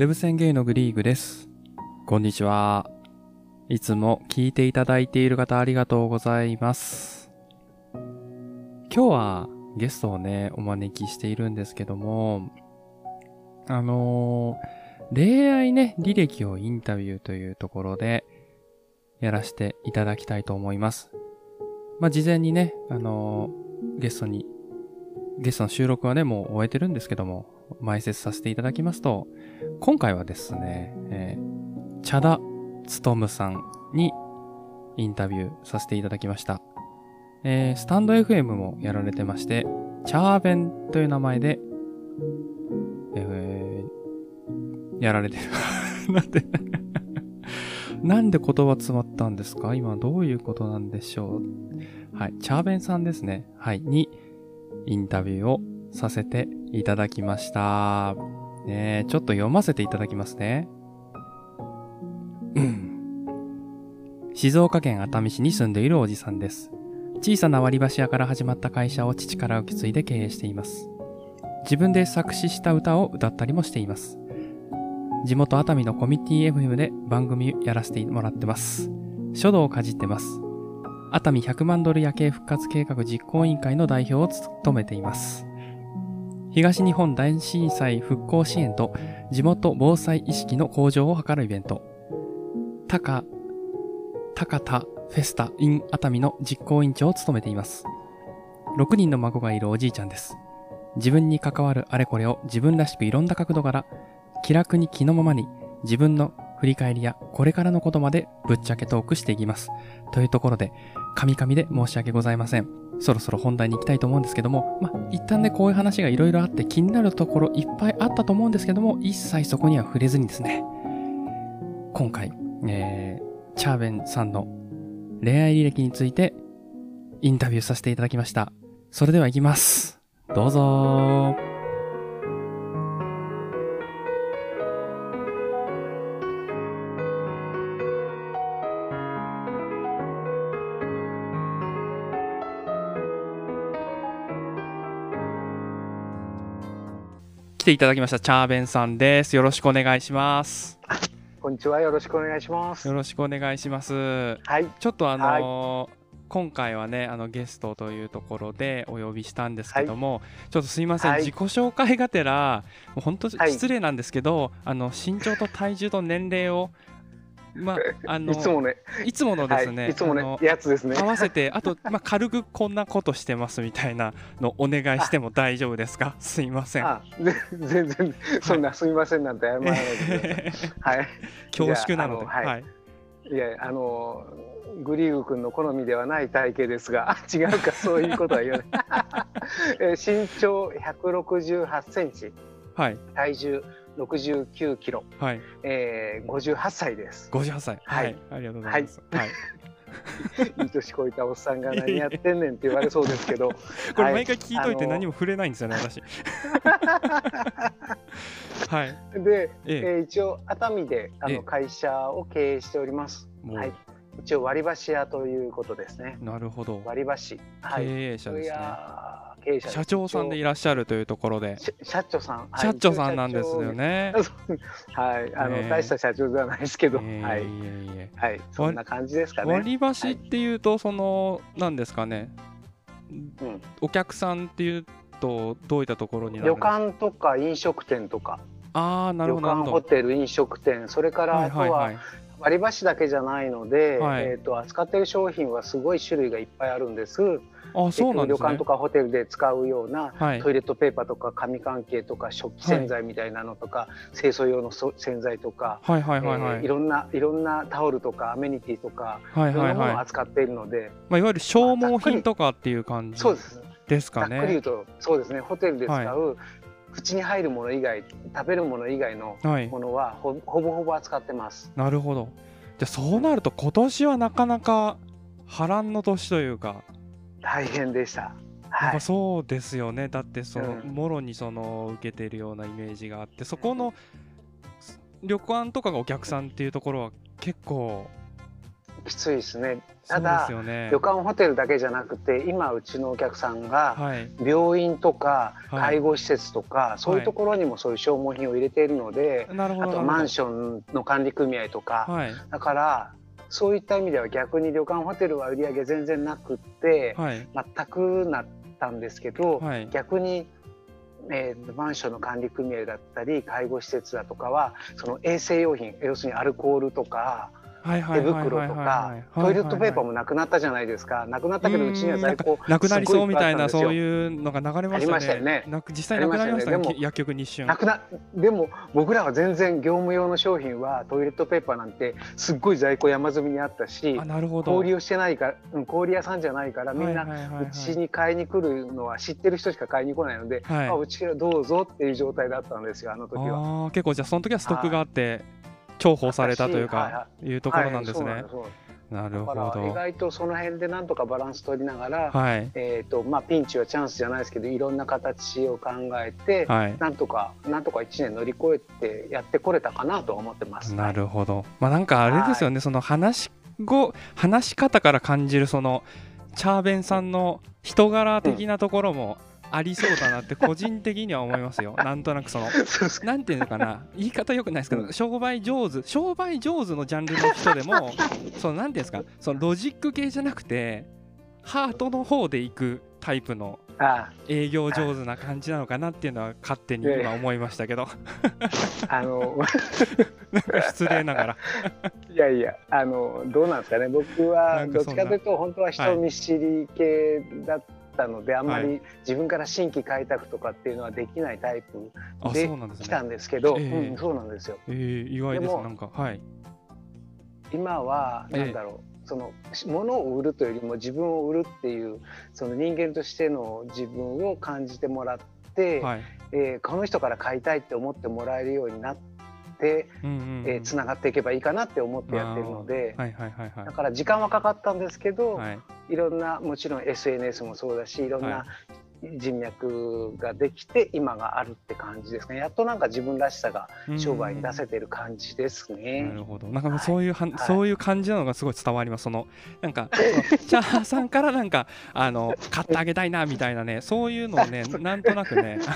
デブ宣言のグリーグです。こんにちは。いつも聞いていただいている方ありがとうございます。今日はゲストをね、お招きしているんですけども、あのー恋愛ね、履歴をインタビューというところでやらせていただきたいと思います。まあ、事前にね、あのーゲストに、ゲストの収録はね、もう終えてるんですけども、前説させていただきますと、今回はですね、えー、茶田勉さんにインタビューさせていただきました。えー、スタンド FM もやられてまして、チャーベンという名前で、えーやられてる。なんで、なんで言葉詰まったんですか？今どういうことなんでしょう？はい、チャーベンさんですね。はい、にインタビューをさせていただきました。ねえちょっと読ませていただきますね。静岡県熱海市に住んでいるおじさんです。小さな割り箸屋から始まった会社を父から受け継いで経営しています。自分で作詞した歌を歌ったりもしています。地元熱海のコミュニティ FM で番組やらせてもらってます。書道をかじってます。熱海100万ドル夜景復活計画実行委員会の代表を務めています。東日本大震災復興支援と地元防災意識の向上を図るイベント、タカ、タカタフェスタ in 熱海の実行委員長を務めています。6人の孫がいるおじいちゃんです。自分に関わるあれこれを自分らしくいろんな角度から気楽に気のままに自分の振り返りやこれからのことまでぶっちゃけトークしていきます。というところで、カミカミで申し訳ございません。そろそろ本題に行きたいと思うんですけども、まあ、一旦ね、こういう話がいろいろあって気になるところいっぱいあったと思うんですけども、一切そこには触れずにですね、今回、えー、チャーベンさんの恋愛履歴についてインタビューさせていただきました。それでは行きます。どうぞていただきました、チャーベンさんです。よろしくお願いします。こんにちは。よろしくお願いします。よろしくお願いします。はい。ちょっとあのー今回はねあのゲストというところでお呼びしたんですけども、ちょっとすいません、はい自己紹介がてら本当はい失礼なんですけど、あの身長と体重と年齢をまあのいつもね、いつものですね、はい、いつもねやつですね。合わせてあと、まあ、軽くこんなことしてますみたいなのお願いしても大丈夫ですか？すいません。全然、そんなすみませんなんて謝らないで。はい。恐縮なので、はいはい、いや、あの、グリーグ君の好みではない体型ですが、あ違うか、そういうことは言わない。えー身長168センチ、はい、体重69キロ、はい、えー、58歳です。58歳、は、はいいありがとうございます。はい、いい年こいたおっさんが何やってんねんって言われそうですけど、これはい毎回聞いといて何も触れないんですよね、私。はい。で、えええー一応熱海であええの会社を経営しております。はい。一応割り箸屋ということですね。なるほど。割り箸。はい。経営者ですいね。経営者社長さんでいらっしゃるというところで。し社長さん。はい社長さんなんですよ。ね。はい。あの、ええ大した社長ではないですけど、はい。えーいえいえはい。そんな感じですかね。割り箸っていうと、その、なんですかね。うん、お客さんっていうと、どういったところになるん旅ですか？館とか飲食店とか、ああ、なる旅ほど。な館ホテル飲食店、それからあとはいはいはい。割り箸だけじゃないので、はいえっ、と扱ってる商品はすごい種類がいっぱいあるんです。あそうなんですね旅館と。かホテルで使うようなはいトイレットペーパーとか紙関係とか食器洗剤みたいなのとか、清掃用のそ洗剤とか、はいはいはいはい。えーいろんないろんなタオルとかアメニティとかはいいろんないものを。扱っているので、まあ、いわゆる消耗品とかっていう感じそうですですかざっくり言うね。とそうですねホテルで使う、口に入るもの以外食べるもの以外のはい。ものはほほぼほぼ扱ってます。なるほど。じゃあそうなると今年はなかなか波乱の年というか、大変でした。やっぱはい。そうですよね。だってその、うんもろにその受けてるようなイメージがあって、そこの旅館とかがお客さんっていうところは結構きついですね。ただね。旅館ホテルだけじゃなくて今うちのお客さんがはい。病院とかはい。介護施設とか、そういうところにもそういう消耗品を入れているので、なるほどあとマンションの管理組合とか、はい。だからそういった意味では逆に旅館ホテルは売り上げ全然なくって、はい。全くなったんですけど、はい。逆に、えーマンションの管理組合だったり介護施設だとかはその衛生用品要するにアルコールとかはいはい手袋とかはいトイレットペーパーももなくなったじゃないですか。なくなったけどうちには在庫なくなりそうみたいなそういうのが流れましたよね。なく実際なくなりましたね。薬局に一瞬。なくなでも僕らは全然業務用の商品はトイレットペーパーなんてすっごい在庫山積みにあったし氷をしてないから、うん、氷屋さんじゃないからみんなうちに買いに来るのは知ってる人しか買いに来ないので、はい。あうちらどうぞっていう状態だったんですよあの時は。結構じゃあその時はストックがあって重宝されたというはいかはい。うところなんですね。なるほだから意ど外とその辺でなんとかバランス取りながら、はい。えーとまあ、ピンチはチャンスじゃないですけどいろんな形を考えて、はい。なんとかなんとか1年乗り越えてやってこれたかなと思ってます。なるほど。まあなんかあれですよね。その話し語話し方から感じるそのチャーベンさんの人柄的なところもありそうだなって個人的には思いますよ。なんとなくその。そうそうなんていうのかな。言い方よくないですけど商売上手商売上手のジャンルの人でも そのなんていうんですかそのロジック系じゃなくてハートの方で行くタイプのあ営業上手な感じなのかなっていうのは勝手に今思いましたけど。あの。失礼ながら。いやいやあのどうなんですかね。僕なはどっちかというと本当は人見知り系だったので、あんまはり自分から新規開拓とかっていうのはできないタイプあで来たねんですけど、ええ。うん、そうなんですよ。えー、意外でですもなんかはい。今はええ。なんだろう、その物を売るというよりも自分を売るっていうその人間としての自分を感じてもらって、はい。えーこの人から買いたいって思ってもらえるようになってうんうんうん。えーつながっていけばいいかなって思ってやってるので、はいはいはいはい。だから時間はかかったんですけど、はい。いろんなもちろん SNS もそうだしいろんはな人脈ができて今があるって感じですねやっとなんか自分らしさが商売に出せてる感じですね。なるほど。なんかそういうはん、はいそういう感じなのがすごい伝わります。そのなんかチャーさんからなんかあの買ってあげたいなみたいなね、そういうのをね、なんとなくね、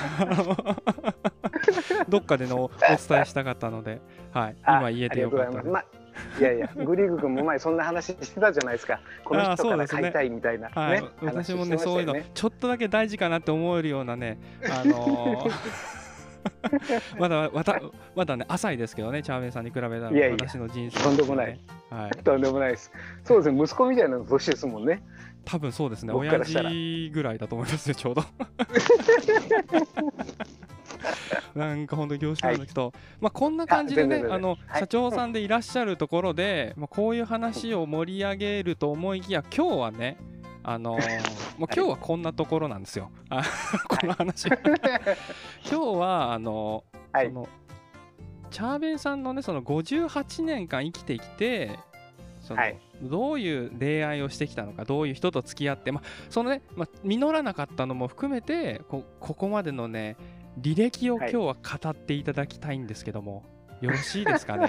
どっかでのお伝えしたかったので、はい、あ今言えてよかったです。いやいや、グリーグ君も前そんな話してたじゃないですか。この人から買いたいみたいな、ねはい、話私もね、そういうの。ちょっとだけ大事かなって思えるようなね、あのー まだまたまだね浅いですけどね、チャーベンさんに比べたら私の人生、とんでもない。はい、とんでもないです。そうですね、息子みたいな年ですもんね。多分そうですね、親父ぐらいだと思いますよ、ちょうど。なんか本当に恐縮なんだけど、まあこんな感じでねあの、はい。社長さんでいらっしゃるところで、まあ、こういう話を盛り上げると思いきや今日はねあのー もう今日はこんなところなんですよ、あこの話。は 今日はあのーはい。そのチャーベンさんのねその58年間生きてきてその、はい。どういう恋愛をしてきたのかどういう人と付き合って、まあそのねまあ、実らなかったのも含めてこここまでのね履歴を今はい日は語っていただきたいんですけども、よろしいですかね？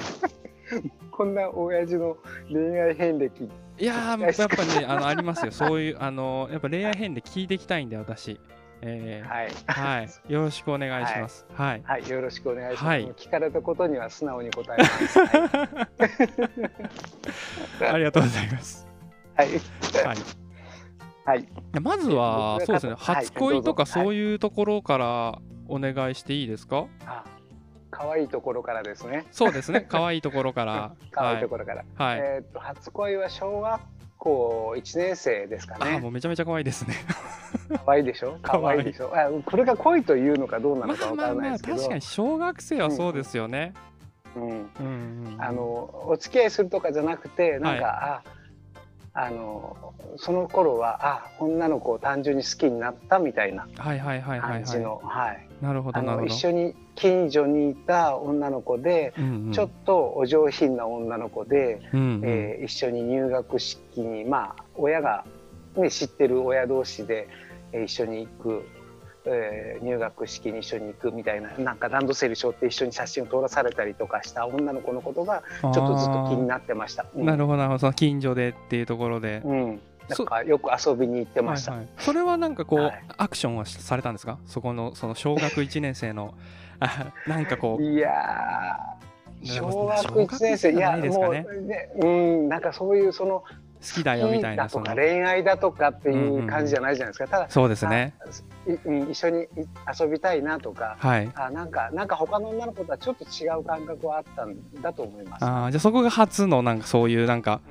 こんな親父の恋愛遍歴。いやーやっぱねあのありますよ そういうあのやっぱ恋愛編で聞いていきたいんで私、えーはい。はい、よろしくお願いします。はい、はい、よろしくお願いします。はい聞かれたことには素直に答えます。はい。ありがとうございます。はい。はい、まずはそうですね、はい初恋とかそういうところからお願いしていいですか、あ、可愛いところからですね。そうですね、可愛いところから。可愛いところから。はい。はいえっと初恋は小学校1年生ですかあーもね。うめちゃめちゃ可愛いですね。可愛いでしょ？可愛いでしょ？あ、これが恋というのかどうなまのかわからあまあまあ、ないですけど。確かに小学生はそうですよね。うん。うんうんうんあのお付き合いするとかじゃなくてなんか、ああのその頃はあ女の子を単純に好きになったみたいなはいはいはいはいはい。感じの一緒に近所にいた女の子で、うんうん。ちょっとお上品な女の子で、うんうん。えー一緒に入学式にまあ親が、ね、知ってる親同士で、えー一緒に行くえー入学式に一緒に行くみたいななんかランドセル背負って一緒に写真を撮らされたりとかした女の子のことがちょっとずっと気になってました。うん。なるほどなるほどその近所でっていうところで、うん、なそんかよく遊びに行ってました。はいはい、それはなんかこう、はい。アクションはされたんですか？そこのその小学1年生の あなんかこう。い、やー小学1年生いやもうねうんなんかそういうその好きだよみたいなとか恋愛だとかっていう感じじゃないじゃないですか？ただそうですね。一緒にい遊びたいなとか。はい。あなんかなんか他の女の子とはちょっと違う感覚はあったんだと思います。あーじゃあそこが初のなんかそういうなんか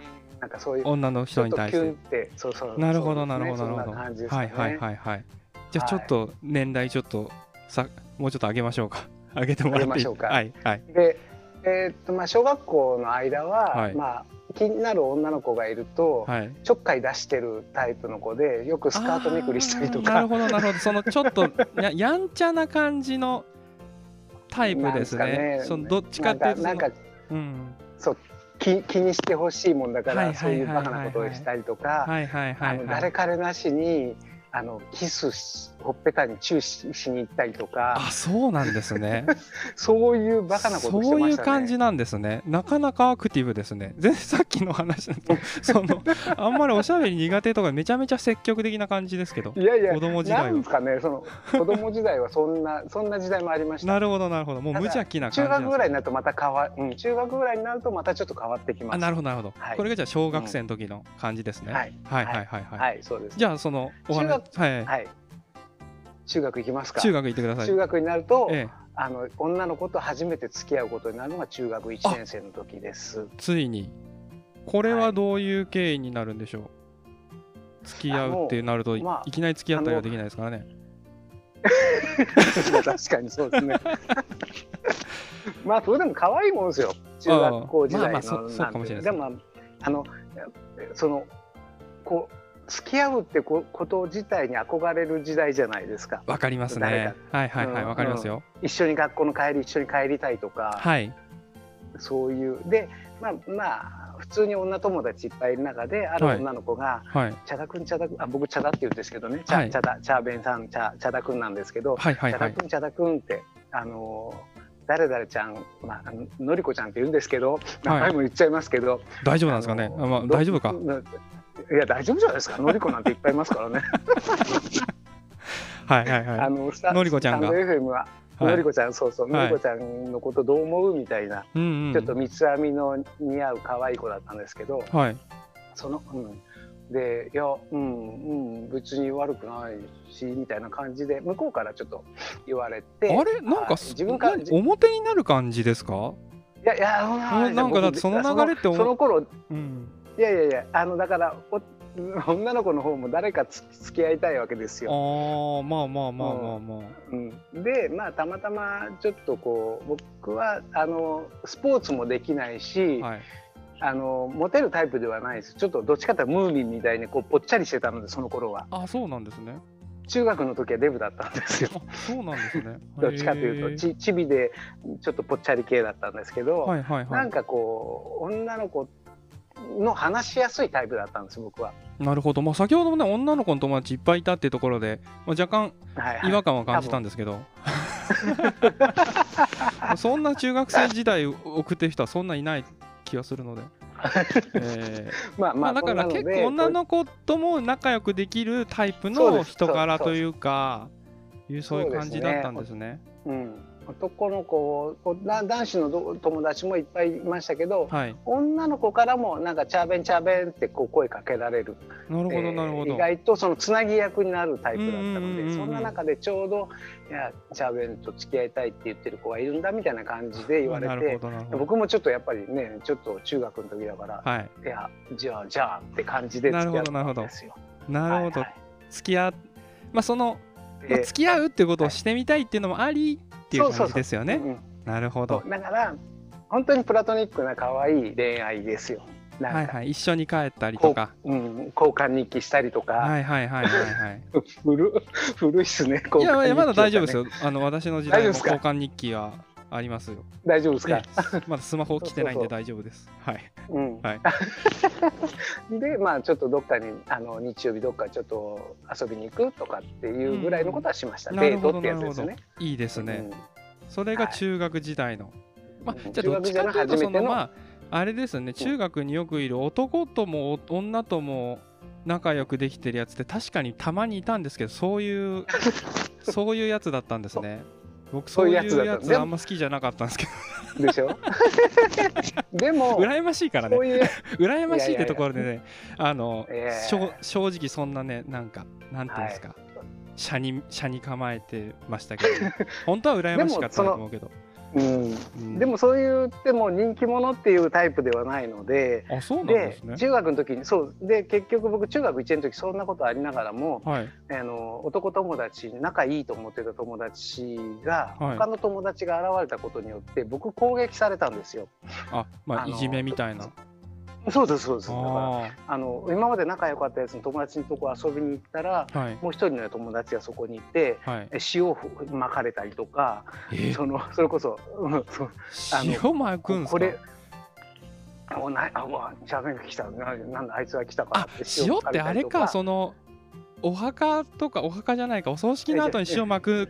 なんかそういう女の人に対して。てそうそうなるほどなるほどなるほど。ね。はいはいはいはい。じゃあはい。ちょっと年代ちょっとさもうちょっと上げましょうか。上げてもらっていい？ましょうか。はいはい。で、えーっとまあ小学校の間は、はい。まあ気になる女の子がいると、はい。ちょっかい出してるタイプの子でよくスカートめくりしたりとあーなるか。ほどなるほど。そのちょっと ややんちゃな感じのタイプですね。ねそのどっちかっていうとなんかなんかそのうん。気気にしてほしいもんだからそういうバカなことをしたりとか、誰彼なしにあのキスしほっぺたにチューししに行ったりとか。あそうなんですね。そういうバカなことしてましたね。そういう感じなんですね。なかなかアクティブですね。全然さっきの話だとそのあんまりおしゃべり苦手とかめちゃめちゃ積極的な感じですけどいやいや子供時代は。なんですかねその子供時代はそんなそんな時代もありました。なるほどなるほど。もう無邪気な感じ中学ぐらいになるとまた変わ、うん、中学ぐらいになるとまたちょっと変わってきます。あなるほどなるほど、はい。これがじゃあ小学生の時の感じですね、はい。はいはいはいはい、はい、そうです。じゃあそのお話中学はい、はい。中学行きますか。中学行ってください中学になると、ええ、あの女の子と初めて付き合うことになるのが中学1年生の時です。ついにこれはどういう経緯になるんでしょう、付き合うってなるとい,、まあきなり付き合ったりはできないですからね 確かにそうですね。まあそれでも可愛いもんですよ。中学校時代のまあまあそそうかもしれないですでもあのそのこう付き合うってここと自体に憧れる時代じゃないですか。わかります誰ねはいはいはいうんわかりますよ、一緒に学校の帰り一緒に帰りたいとか、はい。そういう。でまあまあ普通に女友達いっぱいいる中であるはい。女の子がはい「茶田くん茶田くん」あ僕茶田って言うんですけどね。茶,、はい。茶田茶弁さん茶茶田くんなんですけど茶はいはいはい。田くん茶田くんってあのー誰々ちゃん、まあ、あののりこちゃんって言うんですけど名前も言っちゃいますけど、大丈夫なんですかね？あまあ、ど大丈夫か？いや大丈夫じゃないですか。のりこなんていっぱいいますからね。はいはいはい。あののりこちゃんが。FM は、はい。のりこちゃんそうそう、はい。のりこちゃんのことどう思うみたいな、ちょっと三つ編みの似合う可愛い子だったんですけど、はい。そのうん。でいやうんうん別に悪くないしみたいな感じで向こうからちょっと言われてあれ？なんかはい。自分からな表になる感じですか？いやいやほななんかだってその流れってその頃うんいやいやいやあのだからお 女の子の方も誰かつ付き合いたいわけですあよ。ーまあまあまあまあまあ。うん、でまあたまたまちょっとこう僕はあのスポーツもできないし、はい。あのモテるタイプではないです。ちょっとどっちかというとムーミンみたいにこうぽっちゃりしてたのでその頃は。あそうなんですね。中学の時はデブだったんですよ。あそうなんですね。どっちかというとちチビでちょっとぽっちゃり系だったんですけど、はいはいはなんかこう女の子の話しやすいタイプだったんです僕は。いなるほど。まあ先ほどもね女の子の友達いっぱいいたっていうところで、まあ、若干はいはい。違和感は感じたんですけど。そんな中学生時代を送ってる人はそんないない気がするので、えーまあまあまあ、だから結構女の子とも仲良くできるタイプの人柄というかいうそういう感じだったんですね。うん、男の子男子のど友達もいっぱいいましたけど、はい、女の子からもなんかチャーベンチャーベンってこう声かけられる。なるほどなるほど。えー意外とそのつなぎ役になるタイプだったのでそんな中でちょうど「いやチャーベンと付き合いたい」って言ってる子がいるんだみたいな感じで言われて。僕もちょっとやっぱりねちょっと中学の時だから「はい、いやじゃあじゃあ」って感じで付き合ったんですよ。なるほど、付き合まあその、まあで付き合うってことをしてみたいっていうのもありっていう感じですよね。うんうんなるほどそう。だから本当にプラトニックな可愛い恋愛ですよ。はいはい、一緒に帰ったりとか。うん、交換日記したりとか、はいはいはいはいはい。古古いっすね。いやいやまだ大丈夫ですよ。よ。あの私の時代も交換日記はありますよ。大丈夫ですか、ええ。まだスマホ来てないんで大丈夫です。はい。うん。はい。でまあちょっとどっかにあの日曜日どっかちょっと遊びに行くとかっていうぐらいのことはしました、デートってやつですよね。いいですね。うん。それが中学時代の。まあ、じゃあ中どっちかというとそのまああれですよね。中学によくいる男とも女とも仲良くできてるやつって確かにたまにいたんですけどそういう そういうやつだったんですね僕そういうやつあんま好きじゃなかったんですけでしょ？でども羨ましいからね。羨ましいってところでねあの、正直そんなねなんかなんていうんですか、車に車に構えてましたけど。本当は羨ましかったなと思うけど、うん。うん。でもそういうでも人気者っていうタイプではないのであそうなんでですね。中学の時にそうで結局僕中学1年の時そんなことありながらもはい。あの男友達仲いいと思ってた友達がはい。他の友達が現れたことによって僕攻撃されたんですよ。あまああのいじめみたいなそうですそうです。だからああの今まで仲良かったやつの友達のとこ遊びに行ったらあはい。もう一人の友達がそこにいてはい。え塩をまかれたりとかえ？そのそれこそ、うんそうあの塩巻くんこれおなあもうシャーベンが来たななんだあいつが来たかあらって塩ってあれかそのお墓とかお墓じゃないかお葬式の後に塩巻く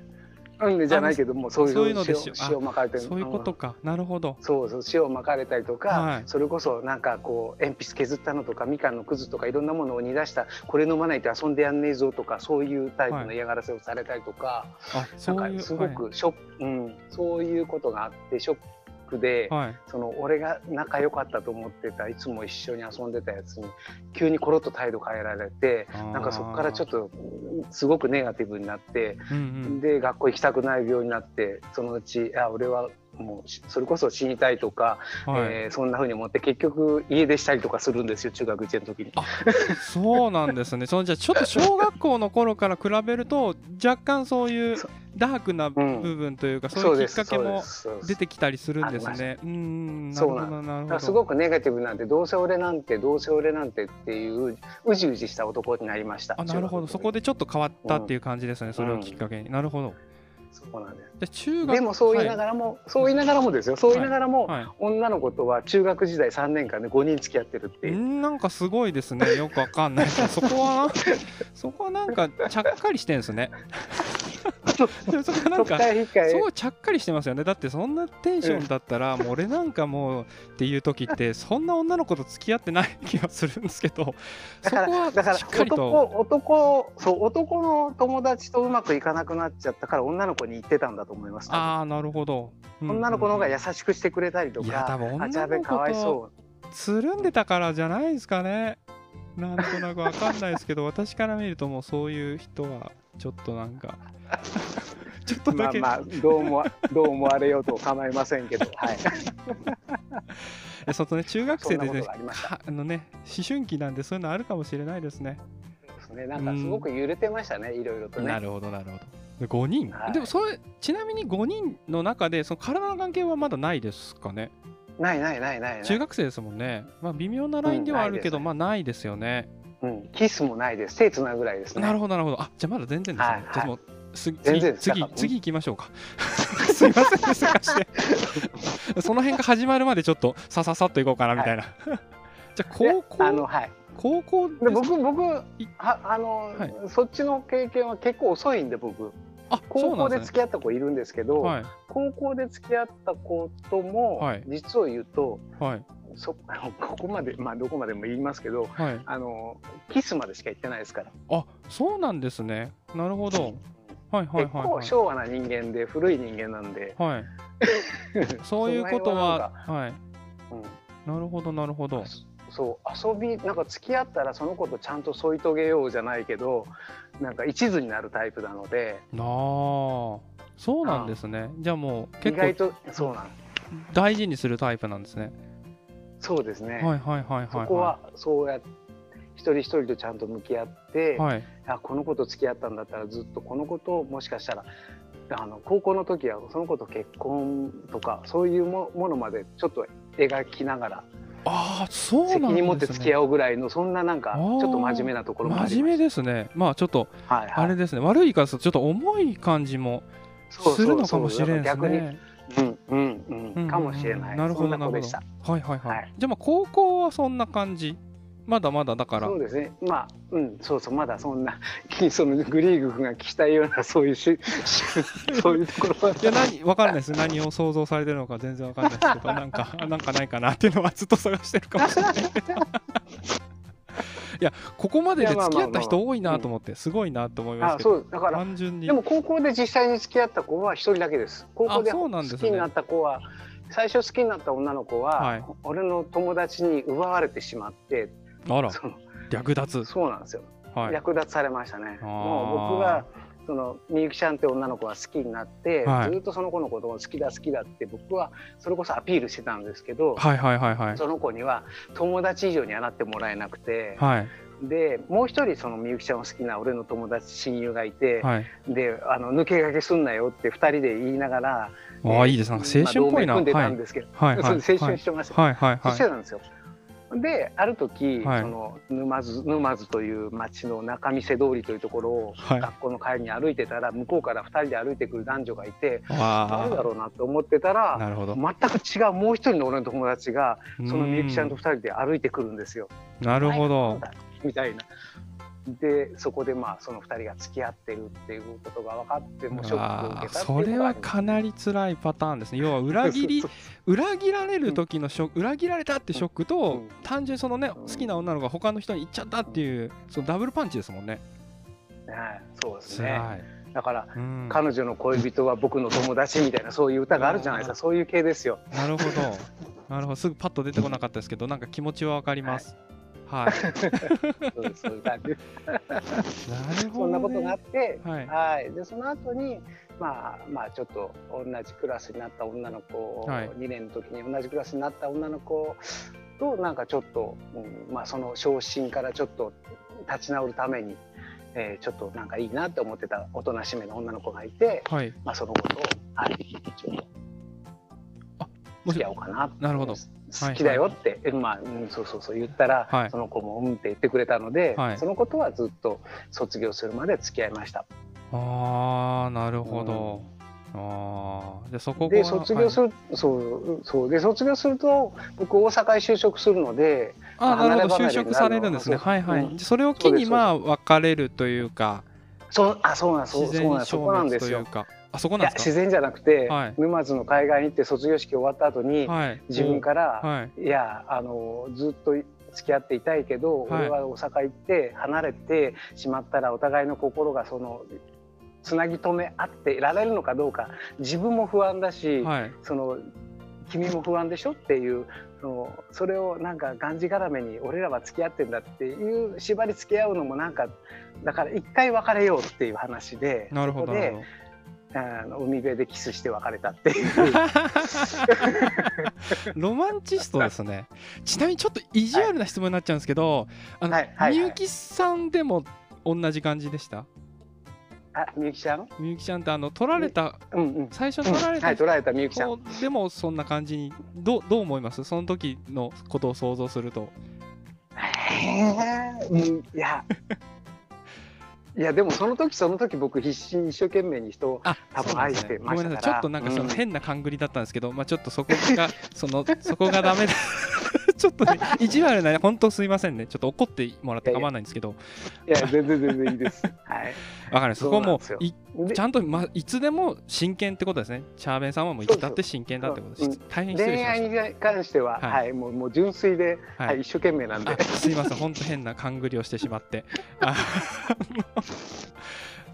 うんじゃないけどもそういうので塩まかれてる。そういうことん。かなるほど。そうそう塩まかれたりとか、はい。それこそなんかこう鉛筆削ったのとかみかんのくずとかいろんなものを煮出したこれ飲まないと遊んでやんねえぞとかそういうタイプの嫌がらせをされたりとか、あなそういうんかすごくショック、うん、そういうことがあってショックで、はい、はいその俺が仲良かったと思ってたいつも一緒に遊んでたやつに急にコロッと態度変えられてなんかそこからちょっとすごくネガティブになって、うんうん。で学校行きたくない病になってそのうちあ俺はもうしそれこそ死にたいとか、はい。えーそんな風に思って結局家出したりとかするんですよ中学1年の時に。そうなんですね。そのじゃあちょっと小学校の頃から比べると若干そういうそダークな部分というか、そういうきっかけも出てきたりするんですね。うんなるほどなるだほどすごくネガティブなんてどうせ俺なんてどうせ俺なんてっていううじうじした男になりました。あなるほど。そこででちょっと変わったっていう感じですね、それをきっかけに。なるほどそうなんです。中学でもそう言いながらも、そう言いながらもですよ。そう言いながらも、はい。女の子とは中学時代3年間で5人付き合ってるっていう。んなんかすごいですね。よくわかんない。そこはそこはなんかちゃっかりしてんですねそこはなんか特会引っかえすごいちゃっかりしてますよね。だってそんなテンションだったら、もう俺なんかもうっていう時ってそんな女の子と付き合ってない気がするんですけどだからだからしっかりと。男男そう男の友達とうまくいかなくなっちゃったから女の子に言ってたんだと思います。ああなるほど、うん女の子の方が優しくしてくれたりといや多か、分あじゃあべかわいそつるんでたからじゃないですかね。なんとなくわかんないですけど私から見るともうそういう人はちょっとなんか。ちょっとだけ、あまあどうもどう思われようと構いませんけど、はい。えそとね中学生でねああのね思春期なんでそういうのあるかもしれないですね。そうですね。なんかすごく揺れてましたね、いろいろとね。なるほどなるほど。で5人、はい。でもそれちなみに5人の中でその体の関係はまだないですかね？ないないないないない。中学生ですもんね。まあ微妙なラインではあるけど、うんまあないですよねうん、キスもないです。手つなぐぐらいですね。なるほどなるほど。あじゃあまだ全然ですね、はいはい。次次次行きましょうか。すいませんねせかして その辺が始まるまでちょっとさささっといこうかなみたいな、じゃあ高校あのはい。高校で僕僕いはあの、はい。そっちの経験は結構遅いんで僕。あ高校で付き合った子いるんですけど、はい。高校で付き合った子とも、はい。実を言うとはいそ ここまでまあどこまでも言いますけどはい。あのキスまでしか言ってないですから。あそうなんですね。なるほど。はいはい結はいはい。構昭和な人間で古い人間なんで、はい。そういうことははい。うん。なるほどなるほど。そう遊びなんか付き合ったらその子とちゃんと添い遂げようじゃないけどなんか一途になるタイプなので。なあ。そうなんですね。じゃあもう意結構外とそうなん。大事にするタイプなんですねそうですね、はいはいはいはいそこはそうや一人一人とちゃんと向き合って、はい。あこの子と付き合ったんだったらずっとこの子ともしかしたらあの高校の時はその子と結婚とかそういうもものまでちょっと描きながらああそうですね。責任持って付き合おうぐらいのそんななんかちょっと真面目なところもあり真面目ですね。まあちょっとた。はいはい。あれですね。悪い言い方するとちょっと重い感じもするのかもしれんですねうんうんうんかもしれない。なるほどな子でした。はいはいはい。はいじゃあまあ高校はそんな感じ？まだまだだからそうですね。まあ、うん、そうそう、まだそんな、そのグリーグ君が聞きたいような、そういうし、し そういうところは。いや何わかんないです何を想像されてるのか全然わかんないですけどなんかなんかないかなっていうのはずっと探してるかもしれないいやここまでで付き合った人多いなと思ってすごいなと思いますあ、けどそう、だから。単純にでも高校で実際に付き合った子は一人だけです。高校で好なんですねきになった子は、最初好きになった女の子は、はい俺の友達に奪われてしまって、あら略奪そうなんですよ。はい略奪されましたね。もう僕がそのみゆきちゃんって女の子が好きになって、はい。ずっとその子のことを好きだ好きだって僕はそれこそアピールしてたんですけど、はいはいはいはい。その子には友達以上にはなってもらえなくて、はい。でもう一人そのみゆきちゃんを好きな俺の友達親友がいて、はい。であの抜け駆けすんなよって二人で言いながら、ああいいです。なんか青春っぽいな。まあ組んではいたんですけど、はい。はい。そう 青春してました、はい。はい。はい。してたんですよ。である時、はい。その沼津沼津という町の仲見世通りというところをはい。学校の帰りに歩いてたら向こうから2人で歩いてくる男女がいてあ誰だろうなと思ってたあら全く違うもう一人の俺の友達がそのみゆきちゃんと2人で歩いてくるんですよ。うんなるほど。みたいな。でそこでまあその2人が付き合ってるっていうことが分かってもうショックを受けたそれはかなり辛いパターンですね。要は裏切り 裏切られる時のショック、裏切られたってショックと、うん。単純にそのねうん。好きな女の子が他の人に行っちゃったっていうそのダブルパンチですもんね。そうはいそうです辛ねだからい、うん、彼女の恋人は僕の友達みたいなそういう歌があるじゃないですか。そういう系ですよ。なるほど。なるほど。すぐパッと出てこなかったですけどなんか気持ちはわかります。はい、そうですそういう感じ。なるほど、ね、そんなことがあって、はい。はい、でその後にまあまあちょっと同じクラスになった女の子、はい。2年の時に同じクラスになった女の子となんかちょっと、うんまあ、その昇進からちょっと立ち直るために、えーちょっとなんかいいなって思ってたおとなしめの女の子がいて、はい。まあ、その子と、はい、ちょっともし付き合おうかななるほど好きだよって、えまあ、うんそうそうそう言ったら、はい。その子もうんって言ってくれたので、はい。その子とはずっと卒業するまで付き合いました。ああなるほど、ああでそこで卒業する、そうそう。で卒業すると僕大阪へ就職するのでああなるほど。就職されるんですね。はいはい、うん。それを機にまあ別れるというか。そうあそうなんそう自そうなんそこなんです。よ滅という。かあそこいなんですか？や自然じゃなくて、はい。沼津の海岸に行って卒業式終わった後に、はい。自分から、はい。い、やあのずっと付き合っていたいけど、はい。俺は大阪行って離れてしまったらお互いの心がそのつなぎ止め合っていられるのかどうか自分も不安だし、はい。その君も不安でしょっていうそのそれをなんかがんじがらめに俺らは付き合ってんだっていう縛り付き合うのもなんかだから一回別れようっていう話でなるほどそこでなるほどあの海辺でキスして別れたっていう。ロマンチストですね。ちなみにちょっと意地悪な質問になっちゃうんですけど、あの、はいはいはい。みゆきさんでも同じ感じでした？あみゆきちゃん？みゆきちゃんってあの取られた、うんうん。最初取られたはい取られたみゆきちゃん。人でもそんな感じにどうどう思います？その時のことを想像すると。へえうんいやいやでもその時その時僕必死に一生懸命に人をあ多分愛してましたから。ごめんなさい。ちょっとなんかそのうん。変な勘繰りだったんですけど、まあちょっとそこがそのそこがダメだちょっとね意地悪なね本当すいませんねちょっと怒ってもらって構わないんですけどいや全然全然いいですはいわかるそこもちゃんと、ま、いつでも真剣ってことですね。チャーベンさんはもういつだって真剣だってことです。大変失礼恋しまし愛に関しては、はいはい、もうもう純粋で、た。はい、一生懸命なんであ。すいません、本当変な勘繰りをしてしまって。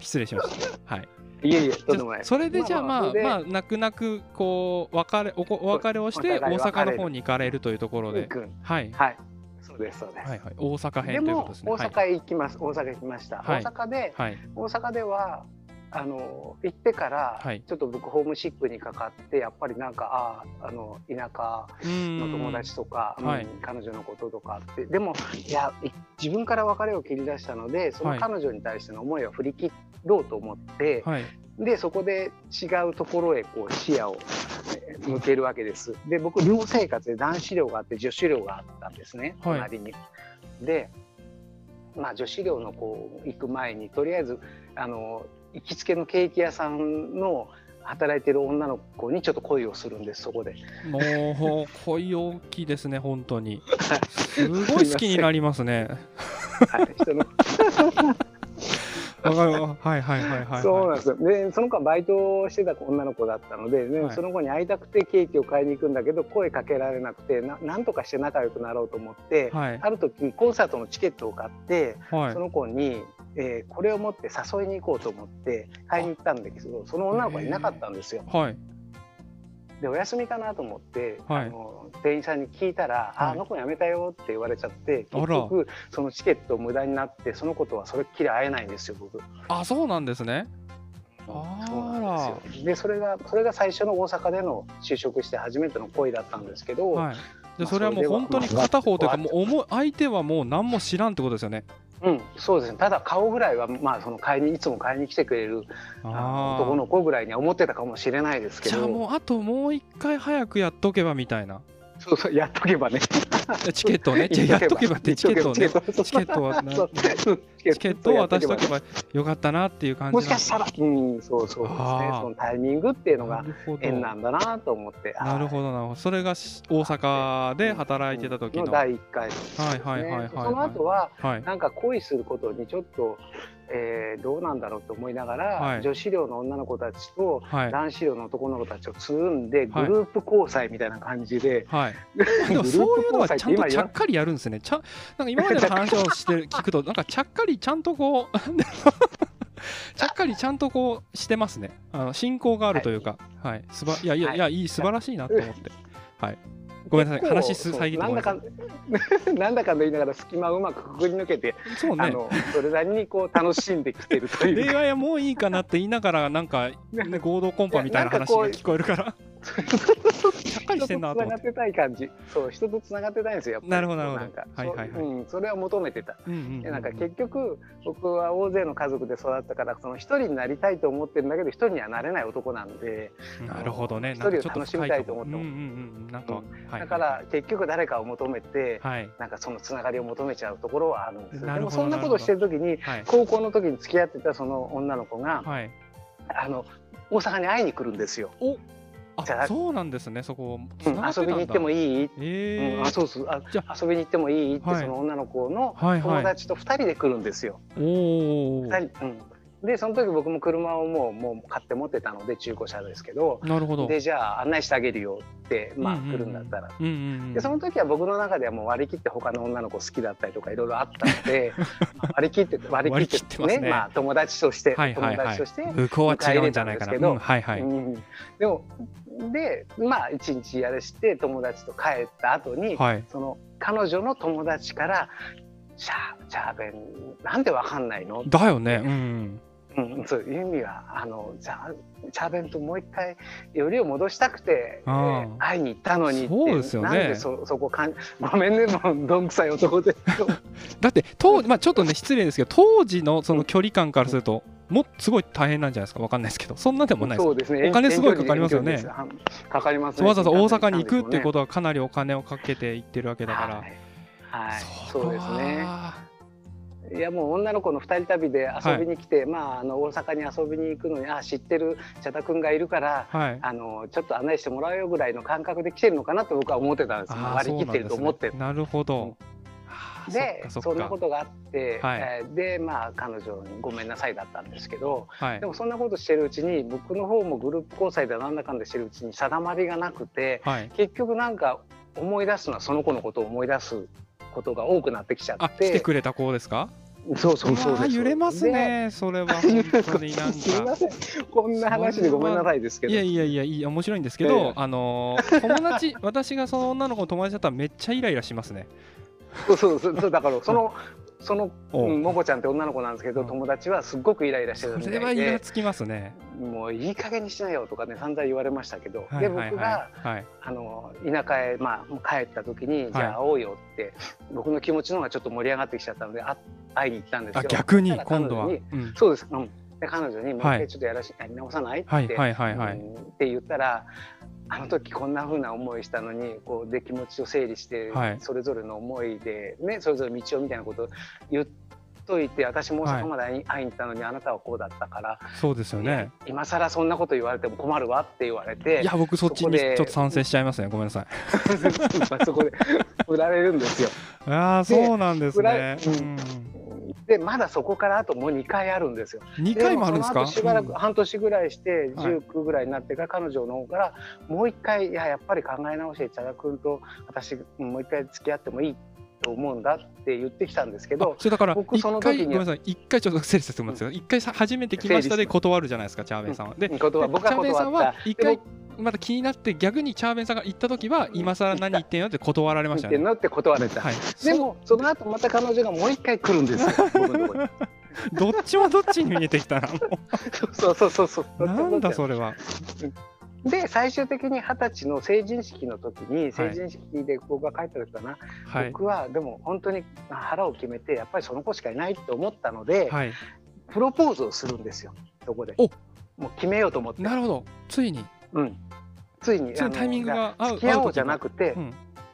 あ失礼しました。はい。いえいえ、とんでもない。それでじゃあまあ、まあ、泣く泣く、こう、別れ、おこお別れをして、大阪の方に行かれるというところではい。はい、そうです、そうです。はいはい。大阪で編というこもとですね。大阪へ行きます、大阪へ行きました、はい大阪ではい。大阪ではあの行ってから、はいちょっと僕ホームシックにかかってやっぱりなんかあああの田舎の友達とか、彼女のこととかってでもいやい自分から別れを切り出したのでそのはい彼女に対しての思いを振り切ろうと思って、はい。でそこで違うところへこう視野をえー向けるわけです。で僕寮生活で男子寮があって女子寮があったんですねはい隣に。で、まあ、女子寮のこう行く前にとりあえずあの行きつけのケーキ屋さんの働いてる女の子にちょっと恋をするんですそこで。もう恋大きいですね本当にすごい好きになりますねはい、人のわかるわ。はいはいはいはいそうなんはいですよ。でその子はバイトをしてた女の子だったので、ねはい。その子に会いたくてケーキを買いに行くんだけど声かけられなくてななんとかして仲良くなろうと思って、はい。ある時コンサートのチケットを買って、はい。その子に、えーこれを持って誘いに行こうと思って買いに行ったんだけどその女の子はいなかったんですよ。はいでお休みかなと思って、はい。あの店員さんに聞いたら「あはい。あの子辞めたよ」って言われちゃって結局そのチケット無駄になってその子とはそれっきり会えないんですよ僕。あそうなんですね。あそうらなんですよ。でそれがそれが最初の大阪での就職して初めての恋だったんですけど、はい。でまあそれはもう本当に片方というかもう相手はもう何も知らんってことですよねうん、そうですね。ただ顔ぐらいは、まあ、その買いにいつも買いに来てくれる男の子ぐらいには思ってたかもしれないですけじゃあどもうあともう一回早くやっとけばみたいなそうそうやっとけばね。チケットをね。じゃあ やっとけば。ってチケットをねチケットはチケットを渡しとけばよかったなっていう感じもしかしたら、うん、そうそうですね。そのタイミングっていうのがなるほど。縁なんだなと思って。なるほどな。るほどそれがし大阪で働いてた時の。の第1回はいはいはいはいはい。その後ははい。なんか恋することにちょっと、えーどうなんだろうと思いながら、はい。女子寮の女の子たちとはい。男子寮の男の子たちをつるんでグはい。ループ交際みたいな感じで、はい。グでそういうのはちゃんとちゃっかりやるんですね。ちゃなんか今までの 話をしてる聞くと、なんかちゃっかりちゃんとこう、ちゃっかりちゃんとこうしてますね。あの進行があるというか、はい、すばいやいや、はい。い、やいい素晴らしいなと思って、はい。ごめんなさい、話すそう遮ってごめんなんだかなんだかん だ言いながら隙間をうまくくぐり抜けて、そうね。あのそれなりにこう楽しんできてるというか。恋愛はもういいかなって言いながら、なんか、ね、合同コンパみたいな話が聞こえるから、ちゃっかりしてんなと思って。人とつながってたい感じ。そう、人とつながってたいんですよ。やっぱりなるほどなるほどんかはいはいはいそううん、それは求めてた。うんうんうんでなんか結局僕は大勢の家族で育ったからその一人になりたいと思ってるんだけど一人にはなれない男なんでなるほどね。一人を楽しみたいと思ってもん。なんか、はいだから結局誰かを求めてはい。なんかそのつながりを求めちゃうところはあるんですなるほどでもそんなことをしてる時にはい。高校の時に付き合ってたその女の子がはい。あの大阪に会いに来るんですよ。じゃあ、あそうなんですね。そこ、うん遊びに行ってもいい、ええうん、あそうそうあじゃ遊びに行ってもいいってはいその女の子のはいはい友達と二人で来るんですよ。おお。二人うんでその時僕も車をもうもう買って持ってたので中古車ですけどなるほど。でじゃあ案内してあげるよってまあ来るんだったら。うんうんうん。でその時は僕の中ではもう割り切って他の女の子好きだったりとかいろいろあったので 割り切って割り切って割り切ってますねまあ友達として、はいはいはい友達として、向こうは違うんじゃないかな。うんはいはい。うんでもでまあ一日やれして友達と帰った後に、はい。その彼女の友達から「シャーチャーベンなんでわかんないの?」だよね。うん。うん、そういう意味はあのじゃあチャーベンともう一回よりを戻したくて、会いに行ったのにってそうですよね。なんでそそこかんごめんねもうどんくさい男で。だって当まあちょっとね失礼ですけど当時のその距離感からするともすごい大変なんじゃないですか？わかんないですけど。そんなでもないですそうですね。お金すごいかかりますよね。かかりますね。わざわざ大阪に行くっていうことはかなりお金をかけて行ってるわけだから、はい、はい、そうですね。は。いやもう女の子の二人旅で遊びに来て、まああの大阪に遊びに行くのにあ知ってる茶田君がいるからはい。あのちょっと案内してもらうよぐらいの感覚で来てるのかなと僕は思ってたんです。割り切ってると思ってななるほど。でそんなことがあって、はい。えーでまあ彼女にごめんなさいだったんですけどはい。でもそんなことしてるうちに僕の方もグループ交際でなんだかんだしてるうちに定まりがなくてはい。結局なんか思い出すのはその子のことを思い出すことが多くなってきちゃって。てくれた子ですか？そうそうそう揺れますねそれは。本当になんすみまか。せん。こんな話でごめんなさいですけど。いやいやいやいや面白いんですけど、いやいやあのー友達 私がその女の子の友達だったらめっちゃイライラしますね。そうそうそうだからそのそのおう。んもこちゃんって女の子なんですけどうん。友達はすっごくイライラしてるみたそれはいイラでつきますね。もういい加減にしなよとかね散々言われましたけど、で僕があの田舎へ、まあ、帰った時に、じゃあ会おうよって僕の気持ちの方がちょっと盛り上がってきちゃったのであ会いに行ったんですよ。あ逆に今度は。そうです、うん、で彼女にもう一はい回ちょっとやらし、やり直さないって言ったらあの時こんな風な思いしたのにこうで気持ちを整理して、はいそれぞれの思いで、ね、それぞれ道をみたいなことを言っといて私も大阪まで会い,、に行ったのにあなたはこうだったからそうですよね。今更そんなこと言われても困るわって言われていや、僕そっちにちょっと賛成しちゃいますね。ごめんなさい。まあそこで 売られるんですよ。ああ、そうなんですね。でまだそこからあともう2回あるんですよ。2回もあるんですか？しばらくうん半年ぐらいしてはい。19ぐらいになってから彼女の方からもう一回いややっぱり考え直して茶田君と私もう一回付き合ってもいいと思うんだって言ってきたんですけあどそれだから僕その一回時にごめんなさい一回ちょっと整理させてもらうんですよ一回さ初めて来ましたで断るじゃないですかチャーベンさんは。で僕がチャーベンさんは一回また気になって逆にチャーベンさんが行った時は今更何言ってんのって断られましたよね。言ってんのって断られた。はい。でもその後また彼女がもう一回来るんですよ。どっちもどっちに見えてきたなもそうそうそうそう。うなんだそれは。で最終的に二十歳の成人式の時に成人式で僕が帰った時かな、はい。僕はでも本当に腹を決めてやっぱりその子しかいないと思ったので、はい。プロポーズをするんですよ。そこで。お。もう決めようと思って、なるほど。ついにうん、ついについにタイミングが合う付き合おうじゃなくて、うん。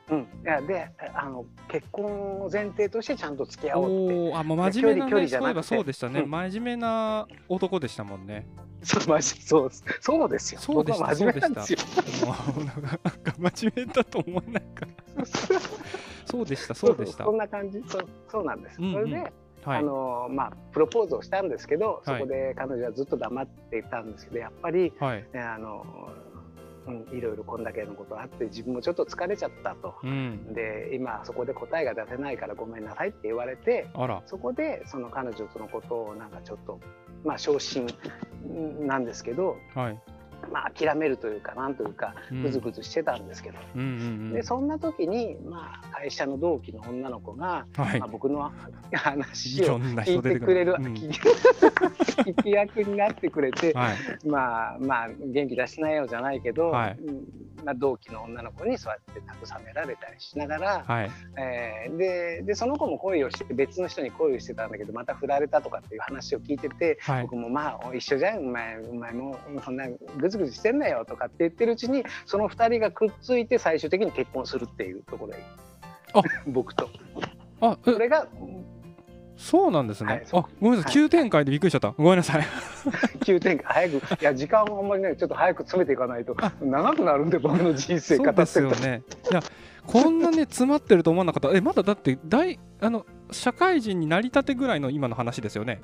うん、いやであの結婚を前提としてちゃんと付き合おうって。あもう真面目な距離距離じゃなくて。そうでしたね。うん。真面目な男でしたもんね。そうそうそうですよ。そうでした真面目なんですよ。もうなんか真面目だと思えないから。そうでしたそうでした。そんな感じそうそうなんです、うんうん。それで、はい。あのまあプロポーズをしたんですけど、はい。そこで彼女はずっと黙っていたんですけどやっぱり、はい。ね、あの、うん、いろいろこんだけのことあって自分もちょっと疲れちゃったと。うん。で今そこで答えが出せないからごめんなさいって言われてそこでその彼女とのことをなんかちょっとまあ昇進なんですけど、はいまあ、諦めるというかなんというかうん。ぐずぐずしてたんですけど、うんでそんな時に、まあ、会社の同期の女の子が、はい。まあ、僕の話を聞いててくれる、うん。聞き役になってくれて、はい。まあまあ元気出しなよじゃないけど、はい。うんまあ、同期の女の子にそうやって慰められたりしながら、はい。えーででその子も恋をして別の人に恋をしてたんだけどまた振られたとかっていう話を聞いてて、はい。僕もまあ一緒じゃん。お前お前もそんなぐずぐずしてんなよとかって言ってるうちにその2人がくっついて最終的に結婚するっていうところへあ。僕と。あえ。それがそうなんですね、はいあごめんなさい。急展開でびっくりしちゃった。ごめんなさい。急展開。早く。いや時間をあんまりねちょっと早く詰めていかないと。長くなるんで僕の人生語って。そうですよね。いやこんなね詰まってると思わなかった。えまだだって大あの社会人になりたてぐらいの今の話ですよね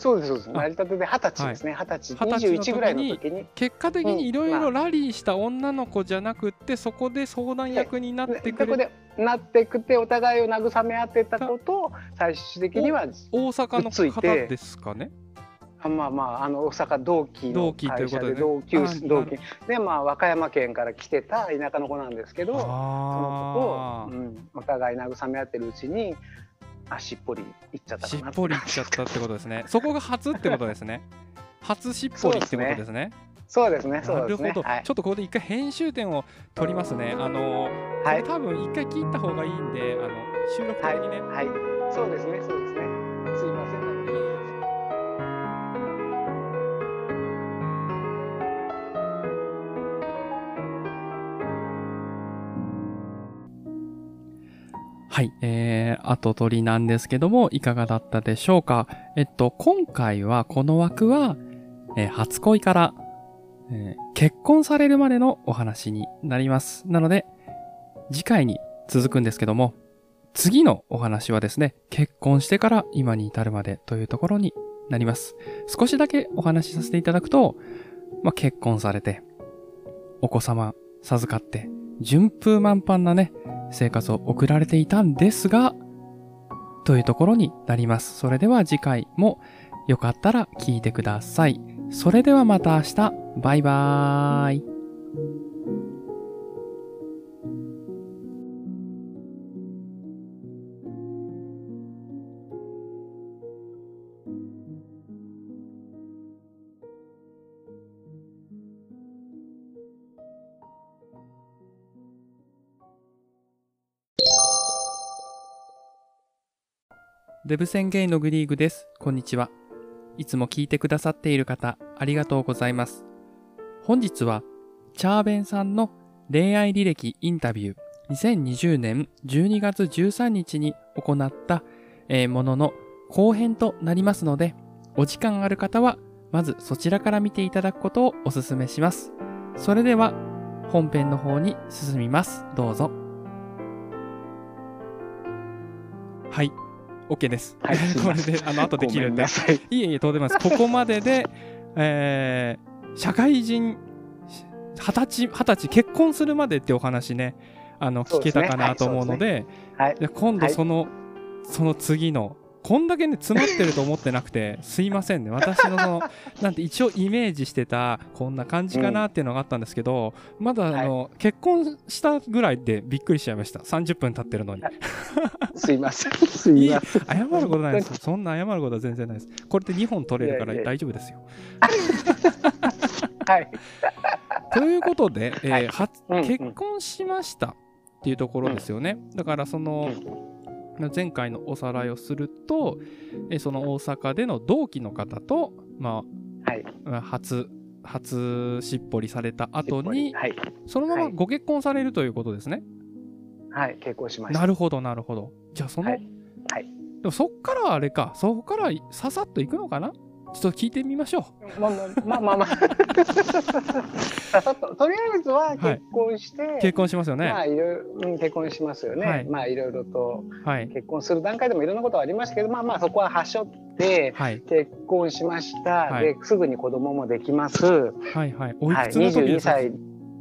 そうですそうです。あ成り立てで二十歳ですね。二十歳二十歳の時に21ぐらいの時に結果的にいろいうんろラリーした女の子じゃなくってそこで相談役になってくなってくてお互いを慰め合ってたことを最終的には大阪の方てですかね。あまあまああの大阪同期の会社で同級あ同期。でまあ和歌山県から来てた田舎の子なんですけどそあの子と、うん、お互い慰め合ってるうちにあしっぽりいっちゃったあしっぽりいっちゃったってことですね。そこが初ってことですね。初しっぽりってことですね。そうですね。なるほど、はい。ちょっとここで一回編集点を取りますね。あのこはい。れ多分一回切った方がいいんであの収録的にね、はい。そうですね。そうですねはい、えー、後取りなんですけども、いかがだったでしょうか？えっと、今回はこの枠は、えー初恋から、えー結婚されるまでのお話になります。なので、次回に続くんですけども、次のお話はですね、結婚してから今に至るまでというところになります。少しだけお話しさせていただくと、まあ、結婚されて、お子様授かって、順風満帆なね、生活を送られていたんですが、というところになります。それでは次回もよかったら聞いてください。それではまた明日、バイバーイ。デブ宣言のグリーグです。こんにちは。いつも聞いてくださっている方、ありがとうございます。本日は、チャーベンさんの恋愛履歴インタビュー、2020年12月13日に行った、えーものの後編となりますので、お時間ある方は、まずそちらから見ていただくことをお勧めします。それでは、本編の方に進みます。どうぞ。はい。OK です。はいすい これで、あの、後できるんでいいえいえ、とんでもないです。ここまでで、えー、社会人、二十歳、二十歳、結婚するまでってお話ね、あの、聞けたかなと思うので、はい。で今度その、その次の、こんだけね、詰まってると思ってなくて、すいませんね。私のその、なんて一応イメージしてた、こんな感じかなっていうのがあったんですけど、まだあの、結婚したぐらいでびっくりしちゃいました。30分経ってるのに。すいません。すいません。謝ることないです。そんな謝ることは全然ないです。これで2本取れるから大丈夫ですよ。はい。ということで、えーはいはうんうん結婚しましたっていうところですよね。だからその、前回のおさらいをすると、えーその大阪での同期の方と、まはい。あ、初初しっぽりされた後にはい。そのままはいご結婚されるということですね。はい。結婚しました。なるほどなるほど。じゃあその、はいはいでもそっからあれかそこからささっといくのかな？ちょっと聞いてみましょまあまあまあまあまあ。と とりあえずは結婚して、う。結婚しますよね。まあいろいろ、うん、結婚しますよね。はいまあいろいろとはい。結婚する段階でもいろんなことはありましたけど、まあまあそこは端折ってはい。結婚しました。はいですぐに子供もできます。はいはい。おいはい。くつの時22ですか、歳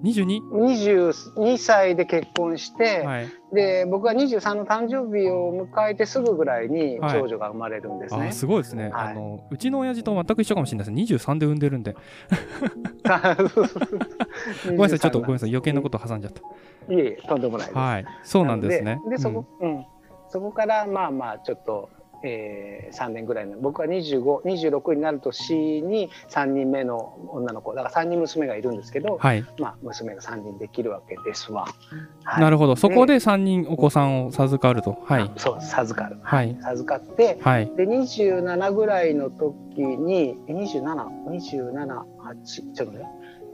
22? 22歳で結婚して、はい。で僕が23の誕生日を迎えてすぐぐらいにはい長女が生まれるんですねあー。すごいですね、はいあの。うちの親父と全く一緒かもしれないです。23で産んでるんで。ごめんなさい、ちょっとごめんなさい。余計なこと挟んじゃった。いえいえとんでもないです。はい。そうなんですね。でそこ、うんそこからまあまあちょっと、えー、3年ぐらいの僕は2526になる年に3人目の女の子だから3人娘がいるんですけど、はい。まあ、娘が3人できるわけですわ。はいなるほど。そこで3人お子さんを授かると。はい。そう授かる。はい。授かってはい。で27ぐらいの時にえ2727 8ちょっとね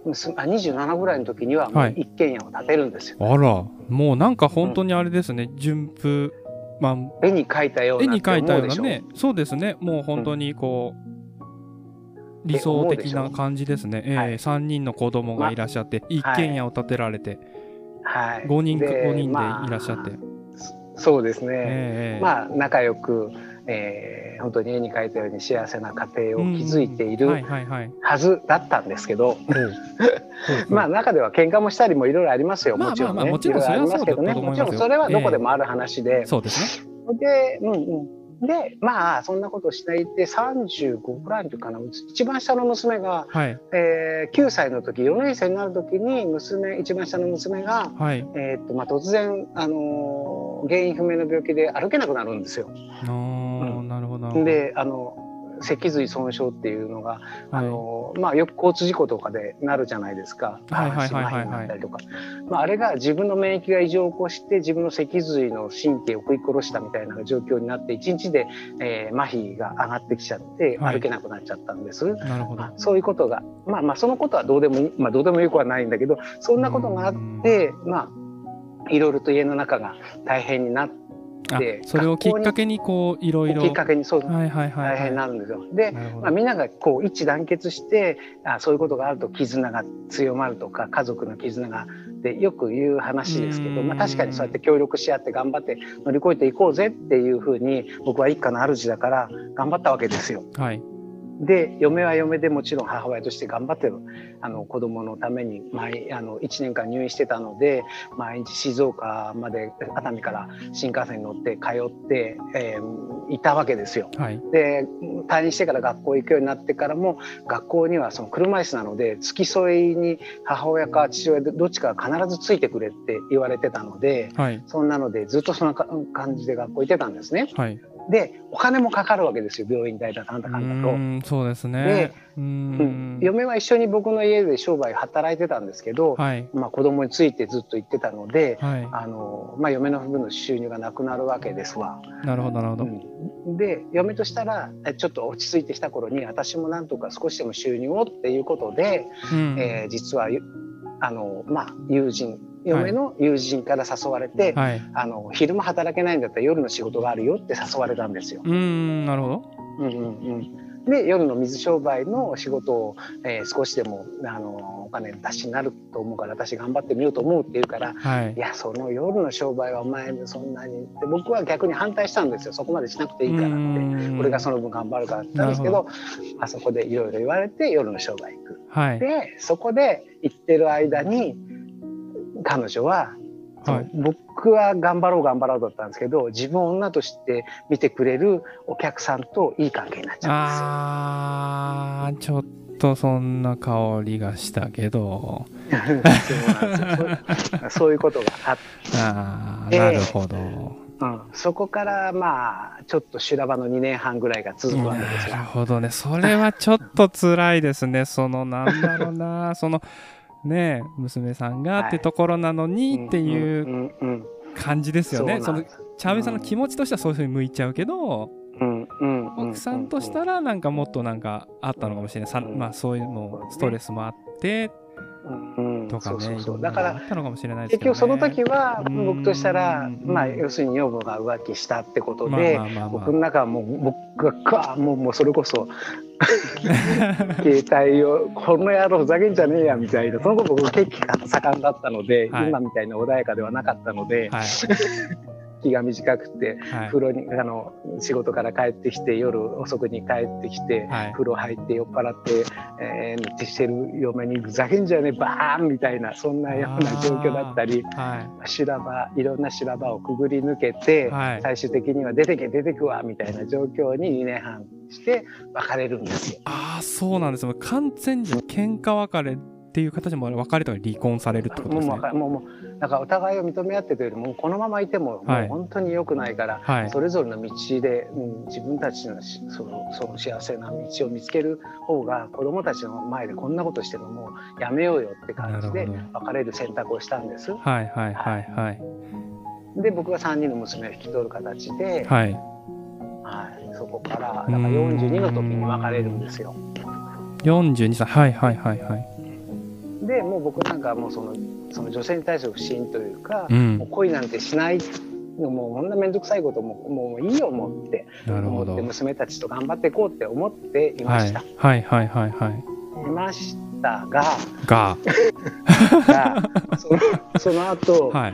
娘あ27ぐらいの時には一軒家を建てるんですよ。あら、もうなんか本当にあれですね。順風、まあ、絵に描いたような絵に描いたようなね。そうですね。もう本当にこう、理想的な感じですね。えはいー、3人の子供がいらっしゃって、一軒家を建てられて。はい。5人かで5人でまあいらっしゃって。そうですね。ええまあ仲良く、えー本当に絵に描いたように幸せな家庭を築いていはいるはずだったんですけど、まあ中では喧嘩もしたりもいろいろありますよ。まあもちろんね。もちろんそれはどこでもある話で。そうですね。で、うんうん。で、まあそんなことしないで35ぐらいの時かな。一番下の娘が、はいえー9歳の時、4年生になる時に娘一番下の娘が。はい。えーっとまあ、突然、あのー原因不明の病気で歩けなくなるんですよ。あーなるほどなるほど。であの脊髄損傷っていうのが、はい。あのまあ、よく交通事故とかでなるじゃないですか。はいはいはいはいはい。下半身麻痺になったりとか、まあ、あれが自分の免疫が異常を起こして自分の脊髄の神経を食い殺したみたいな状況になって1日で、えー麻痺が上がってきちゃってはい。歩けなくなっちゃったんです。なるほど。まあ。そういうことがまあまあそのことはどうでもいい、まあ、どうでもよくはないんだけどそんなことがあってまあいろいろと家の中が大変になってあでそれをきっかけにこういろいろ。きっかけにそうはいはいはいはい。大変になるんですよ。でまあ。みんながこう一致団結してあそういうことがあると絆が強まるとか家族の絆がでよく言う話ですけど、まあ、うん確かにそうやって協力し合って頑張って乗り越えていこうぜっていうふうに僕は一家の主だから頑張ったわけですよ。はい。で嫁は嫁でもちろん母親として頑張ってるあの子供のために毎あの1年間入院してたので毎日静岡まで熱海から新幹線に乗って通って、えーいたわけですよ。はい。で退院してから学校行くようになってからも学校にはその車椅子なので付き添いに母親か父親でどっちかが必ずついてくれって言われてたのではい。そんなのでずっとそんなか感じで学校行ってたんですね。はい。でお金もかかるわけですよ病院代だなんだうかんだと。そうですね。うーうんん。嫁は一緒に僕の家で商売働いてたんですけど、はい。まあ、子供についてずっと行ってたので、はい。あのまあ、嫁の分の収入がなくなるわけですわ。なるほどなるほど。うん、で嫁としたらえちょっと落ち着いてきた頃に私もなんとか少しでも収入をっていうことで、うん。えー実はゆあの、まあ、友人嫁の友人から誘われて、はい。あの昼間働けないんだったら夜の仕事があるよって誘われたんですよ。うーん、なるほど。うんうんうん、で夜の水商売の仕事を、えー少しでもあのお金出しになると思うから私頑張ってみようと思うって言うからはいい。やその夜の商売はお前そんなにって僕は逆に反対したんですよそこまでしなくていいからって。俺がその分頑張るからって言ったんですけどあそこでいろいろ言われて夜の商売行く。はい。でそこで行ってる間に彼女は、はい。僕は頑張ろう頑張ろうだったんですけど自分を女として見てくれるお客さんといい関係になっちゃあー、ちょっとそんな香りがしたけど。そうそういうことがあって、あなるほど。うん、そこからまあちょっと修羅場の2年半ぐらいが続くわけですなるよ。ほどね。それはちょっと辛いですね。その、なんだろうな、その、ね娘さんがってところなのにっていう感じですよね。そのチャさんの気持ちとしてはそういうふうに向いちゃうけど、奥さんとしたらなんかもっとなんかあったのかもしれない。さうん。まあそういうのストレスもあってうんうんとかね。そうそうそうだから結。局その時はうん僕としたらうんまあ要するに女房が浮気したってことまあで僕の中はもう僕がかもうもうそれこそ 携帯をこの野郎ふざけんじゃねえやみたいなその頃僕結構盛んだったので、はい今みたいな穏やかではなかったので、あ。はい。気が短くてはい。風呂にあの仕事から帰ってきて夜遅くに帰ってきて、はい風呂入って酔っ払って、えー、ってしてる嫁にふざけんじゃねえバーンみたいなそんなような状況だったりは修羅場いろんな修羅場をくぐり抜けて、はい最終的には出てけ出てくわみたいな状況に2年半して別れるんですよ。ああ、そうなんですよ。完全に喧嘩別れっていう形も別れとか離婚されるってことですね。もうもうもうだからお互いを認め合ってというよりもこのままいてももはいう本当に良くないから、はい。それぞれの道で、うん、自分たちのしそのその幸せな道を見つける方が子供たちの前でこんなことしてるのもうやめようよって感じで別れる選択をしたんです。はいはいはいはい。で僕が3人の娘を引き取る形で、はい。はい、そこからだから42の時に別れるんですよ。42歳。はいはいはいはい。でもう僕なんかもうそのその女性に対する不信というか、うんもう。恋なんてしないもうこんな面倒くさいことももういいよ思ってなるほど思って。娘たちと頑張っていこうって思っていまはいした。はいはいはいはい。いましたがが、がそのその後、はい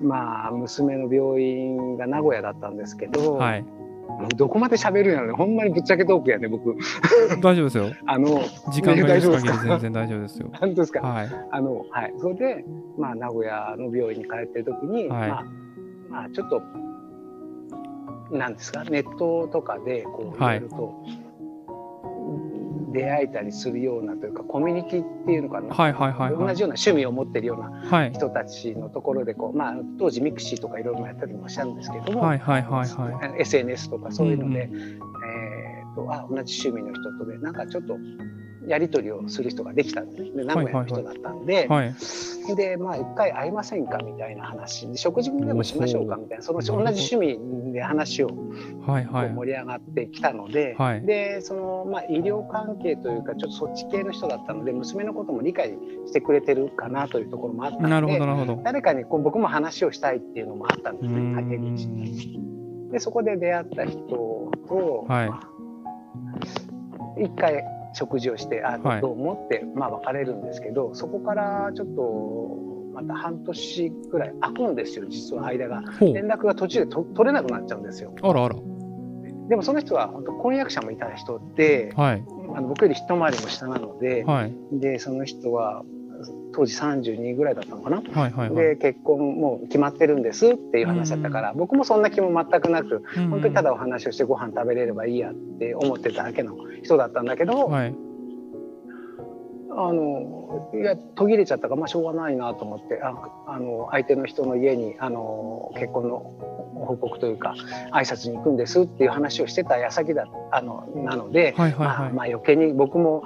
まあ娘の病院が名古屋だったんですけど、はい。どこまで喋るんやろね。ほんまにぶっちゃけトークやね僕。大丈夫ですよ。あの時間が許す限り大丈夫ですか？全然大丈夫ですよ。本当ですか、はい。あのはい。それでまあ名古屋の病院に通ってる時に、はい。まあまあちょっとなんですか？ネットとかでこうい。はいろい出会えたりするようなというかコミュニティっていうのかな、はいはいはいはい。同じような趣味を持ってるようなはい。人たちのところでこう、まあ、当時ミクシーとかいろいろやったりもしたんですけども、はいはいはいはい。SNS とかそういうので、うんえー、とあ同じ趣味の人とでなんかちょっとやり取りをする人ができたんでで名古屋の人だったんで、はい。でまあ一回会いませんかみたいな話で食事でもしましょうかみたいなその同じ趣味で話を盛り上がってきたので、はい。でその、まあ、医療関係というかちょっとそっち系の人だったので娘のことも理解してくれてるかなというところもあったのでなるほどなるほど。誰かにこう僕も話をしたいっていうのもあったんですね陰口ん。でそこで出会った人と、はい一回食事をしてあはいどう思って、まあ、別れるんですけどそこからちょっとまた半年くらい空くんですよ実は間が。連絡が途中でと取れなくなっちゃうんですよあらあら。でもその人は本当婚約者もいた人ではい。あの僕より一回りも下なので、はい。でその人は当時32ぐらいだったのかな？はいはいはい。で結婚もう決まってるんですっていう話だったから、僕もそんな気も全くなくうん本当にただお話をしてご飯食べれればいいやって思ってただけの人だったんだけど、はい。あのいや途切れちゃったから、まあ、しょうがないなと思ってああの相手の人の家にあの結婚の報告というか挨拶に行くんですっていう話をしてた矢先だあのなので、はいはいまあ、はい。まあ余計に僕も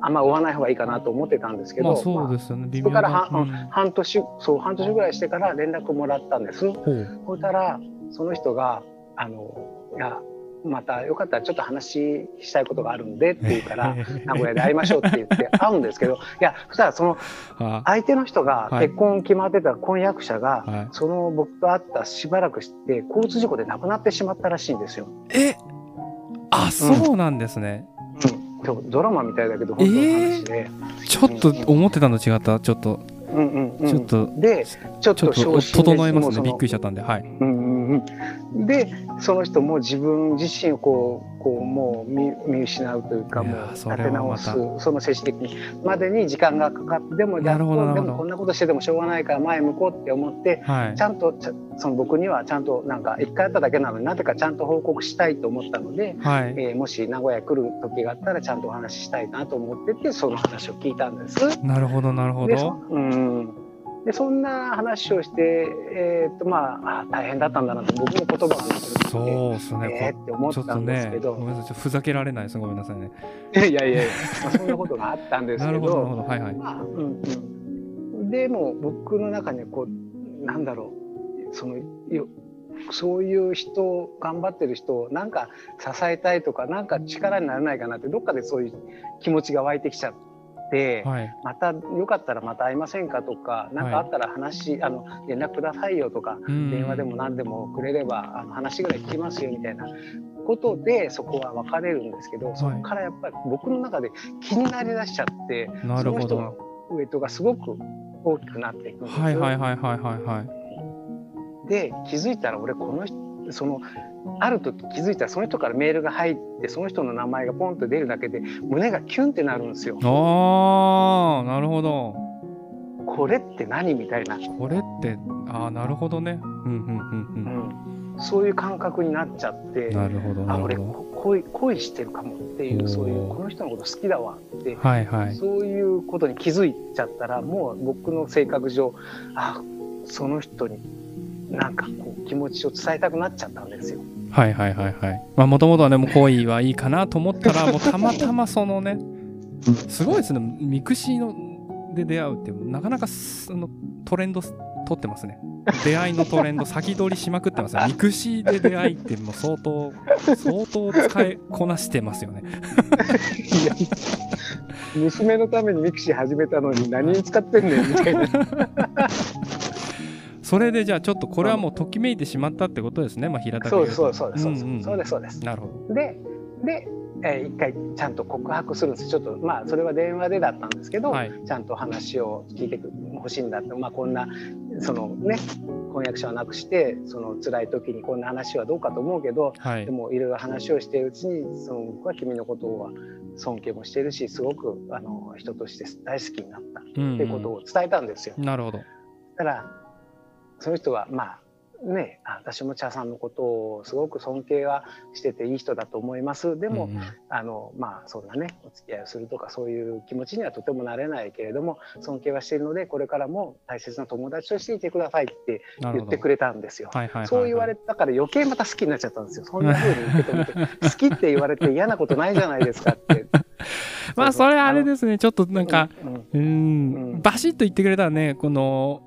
あんま追わない方がいいかなと思ってたんですけど、まあそうですよね。微そこからなは半年そう半年ぐらいしてから連絡もらったんです。そしたらその人があのいやまたよかったらちょっと話したいことがあるんでって言うから名古屋で会いましょうって言って会うんですけどいやそしたらそのあ相手の人がはい。結婚決まってた婚約者が、はい。その僕と会ったしばらくして交通事故で亡くなってしまったらしいんですよ。え？あそうなんですね、うん、ドラマみたいだけど本当の話で、ちょっと思ってたの違った？ちょっと。うんうんうん。ちょっとでちょっと整えますね。びっくりしちゃったんで。はい。うんうんうん、でその人も自分自身をこうこうもう見見失うというかもう立て直すまその精神的にまでに時間がかかってでもでもこんなことしててもしょうがないから前向こうって思ってはい。ちゃんとその僕にはちゃんとなんか一回やっただけなのになぜかちゃんと報告したいと思ったので、はい。えーもし名古屋来る時があったらちゃんとお話ししたいなと思っててその話を聞いたんです。なるほどなるほど。うんでそんな話をして、えーっとまああ大変だったんだなと僕も言葉がなくてそうですね、えーって思ったんですねけど、ごめんなさいちょっとふざけられないですごめんなさいねいやいやいや、まあ、そんなことがあったんですけなるほどなるほどどはいはいまあうんうん、でも僕の中にはこうなんだろうそのよそういう人頑張ってる人をなんか支えたいとかなんか力にならないかなってどっかでそういう気持ちが湧いてきちゃって。はい。またよかったらまた会いませんかとか何かあったら話、あの連絡くださいよとかうん。電話でも何でもくれればあの話ぐらい聞きますよみたいなことでそこは分かれるんですけど、そこからやっぱり僕の中で気になりだしちゃってなるほど。その人のウエイトがすごく大きくなっていくんですはいはいはいはいはいはい。で気づいたら俺この人そのある時気づいたらその人からメールが入ってその人の名前がポンと出るだけで胸がキュンってなるんですよ。ああなるほど。これって何みたいな、これってああなるほどね。うんうんうんうん、そういう感覚になっちゃってうんなるほどなあ俺恋恋してるかもっていうそういうこの人のこと好きだわってはいはい。そういうことに気づいちゃったらもう僕の性格上あその人になんかこう気持ちを伝えたくなっちゃったんですよ。はいはいはいはい。まあもともとはねもう恋はいいかなと思ったら もうたまたまそのねすごいですね。ミクシーので出会うってなかなかそのトレンド取ってますね。出会いのトレンド先取りしまくってますよミクシーで出会いってもう相当相当使いこなしてますよね。いや娘のためにミクシー始めたのに何に使ってんねんみたいな。それでじゃあちょっとこれはもうときめいてしまったってことですね。まあ平たくそう言とですそうですそうです。んんそうですそうです。なるほど。でで、えー一回ちゃんと告白するんです。ちょっとまあそれは電話でだったんですけど、はい。ちゃんと話を聞いてほしいんだって、まあ、こんなそのね婚約者を亡くしてその辛い時にこんな話はどうかと思うけどはい。でもいろいろ話をしているうちにその僕は君のことは尊敬もしてるしすごくあの人として大好きになったってうんいうことを伝えたんですよ。なるほど。だからその人はまあねあ私も茶さんのことをすごく尊敬はしてていい人だと思います。でも、うんうん。あのまあそんなねお付き合いをするとかそういう気持ちにはとてもなれないけれども尊敬はしているのでこれからも大切な友達としていてくださいって言ってくれたんですよ。そう言われたから余計また好きになっちゃったんですよ。そんな風に受け止めて。好きって言われて嫌なことないじゃないですかって。まあそれあれですね。ちょっとなんかうんううん。ん。バシッと言ってくれたらねこの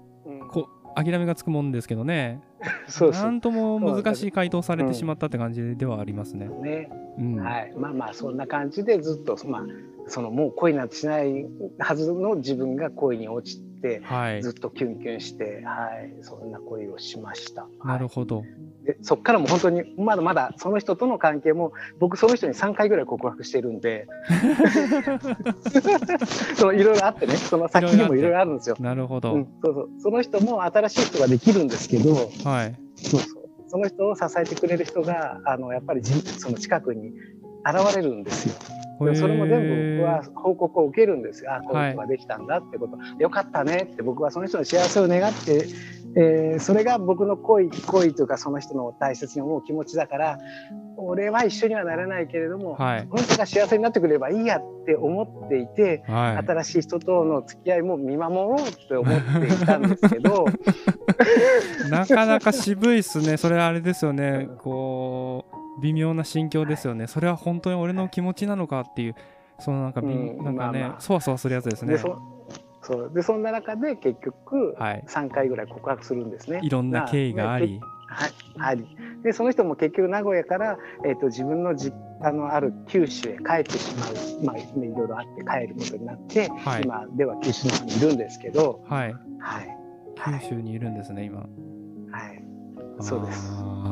諦めがつくもんですけどね そうそうなんとも難しい回答されてしまったって感じではありますね。ね。うんはい、まあまあそんな感じでずっと、まあ、そのもう恋なんてしないはずの自分が恋に落ちてはいずっとキュンキュンして、はい、そんな恋をしました。なるほど。はいでそっからも本当にまだまだその人との関係も僕その人に3回ぐらい告白してるんで そのいろいろあってねその先にもいろいろあるんですよ。なるほど。うん、そうそうその人も新しい人ができるんですけどはい。そうそうその人を支えてくれる人があのやっぱりじその近くに現れるんですよ。それも全部僕は報告を受けるんですよ。あこういうことができたんだってこと、よかったねって僕はその人の幸せを願って、えーそれが僕の恋恋というかその人の大切に思う気持ちだから俺は一緒にはなれないけれども、はい。この人が幸せになってくればいいやって思っていて、はい。新しい人との付き合いも見守ろうって思っていたんですけど なかなか渋いっすね。それあれですよね。こう、微妙な心境ですよね。それは本当に俺の気持ちなのかっていう、そのなんかび、うんなんかね、まあまあそわそわするやつですねで。そそうでそんな中で結局はい。3回ぐらい告白するんですね。いろんな経緯があり。はい、ありでその人も結局名古屋から、えー、と自分の実家のある九州へ帰ってしまう、まあ、いろいろあって帰ることになって、はい今では九州の方にいるんですけど、はい。はい九州にいるんですね、今。はい、そうです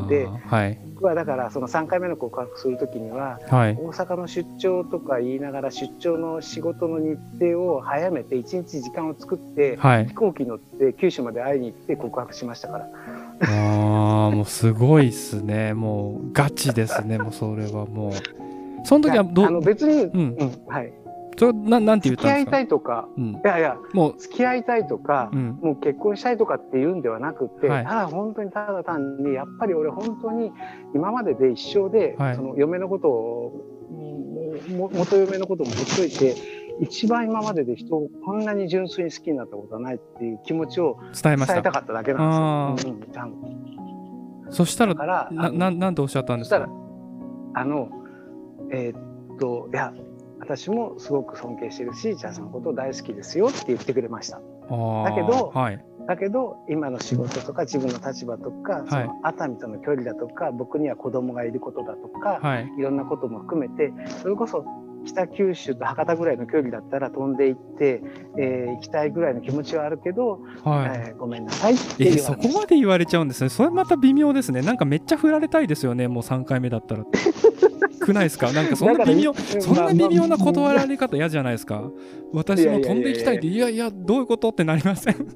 ではい。僕はだからその3回目の告白する時にははい。大阪の出張とか言いながら出張の仕事の日程を早めて1日時間を作って、はい飛。行機乗って九州まで会いに行って告白しましたからああ、もうすごいっすね。もうガチですね、もうそれはもう。その時はどあのう、別に、う、うんんはい、それななんて言っ付き合いたたんですか？いとかうん。いやいやもう、付き合いたいとか、うん。もう結婚したいとかっていうんではなくて、はいただ本当にただ単にやっぱり俺本当に今までで一生で、はいその嫁のことを元嫁のこともほっといて一番今までで人をこんなに純粋に好きになったことはないっていう気持ちを伝えました。たかっただけなんですよ。うんそしたら私もすごく尊敬してるしじゃあそのこと大好きですよって言ってくれました。だけどはい。だけど今の仕事とか自分の立場とか、その熱海との距離だとか僕には子供がいることだとか、はい。い、ろんなことも含めてそれこそ北九州と博多ぐらいの距離だったら飛んで行って、えー行きたいぐらいの気持ちはあるけど、はい。えーごめんなさいってえいうそこまで言われちゃうんですね。それまた微妙ですね。なんかめっちゃ振られたいですよね。もう3回目だったら。くないですか？なんかそんな微妙、そんな微妙な断られ方嫌じゃないですか？私も飛んでいきたいって、いやいや、どういうこと？ってなりません？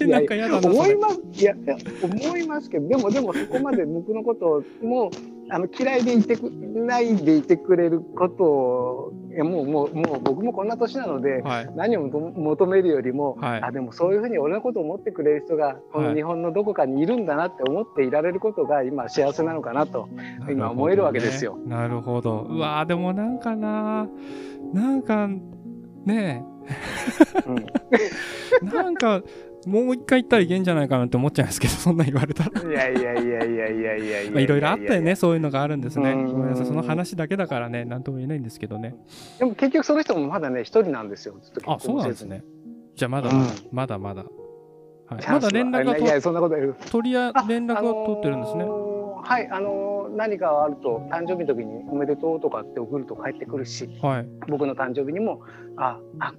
えなんか嫌だな。思いますいやいや思いますけどでもでもそこまで僕のことをもうあの嫌いでいてくないでいてくれることをいやもうもうもう僕もこんな年なので、はい。何を求求めるよりも、はいあでもそういうふうに俺のことを思ってくれる人がこの日本のどこかにいるんだなって思っていられることが今幸せなのかなと今思えるわけですよ。なるほど。うわーでもなんかな、なんか、ねうんえ、なんか、もう一回行ったらいけんじゃないかなって思っちゃうんですけど、そんな言われたら。いやいやいやいやいやいやいやまあいろいろあったよね、そういうのがあるんですね。うんごめんなさい、その話だけだからね、なんとも言えないんですけどね。でも結局その人もまだね一人なんですよ。あ、結そうなんですね。じゃあまだ、うんまだまだ。はい、まだ連絡がといやいやそんなことりやあ連絡が取ってるんですね。あのーはいあのー何かあると誕生日の時におめでとうとかって送ると帰ってくるしはい。僕の誕生日にもああ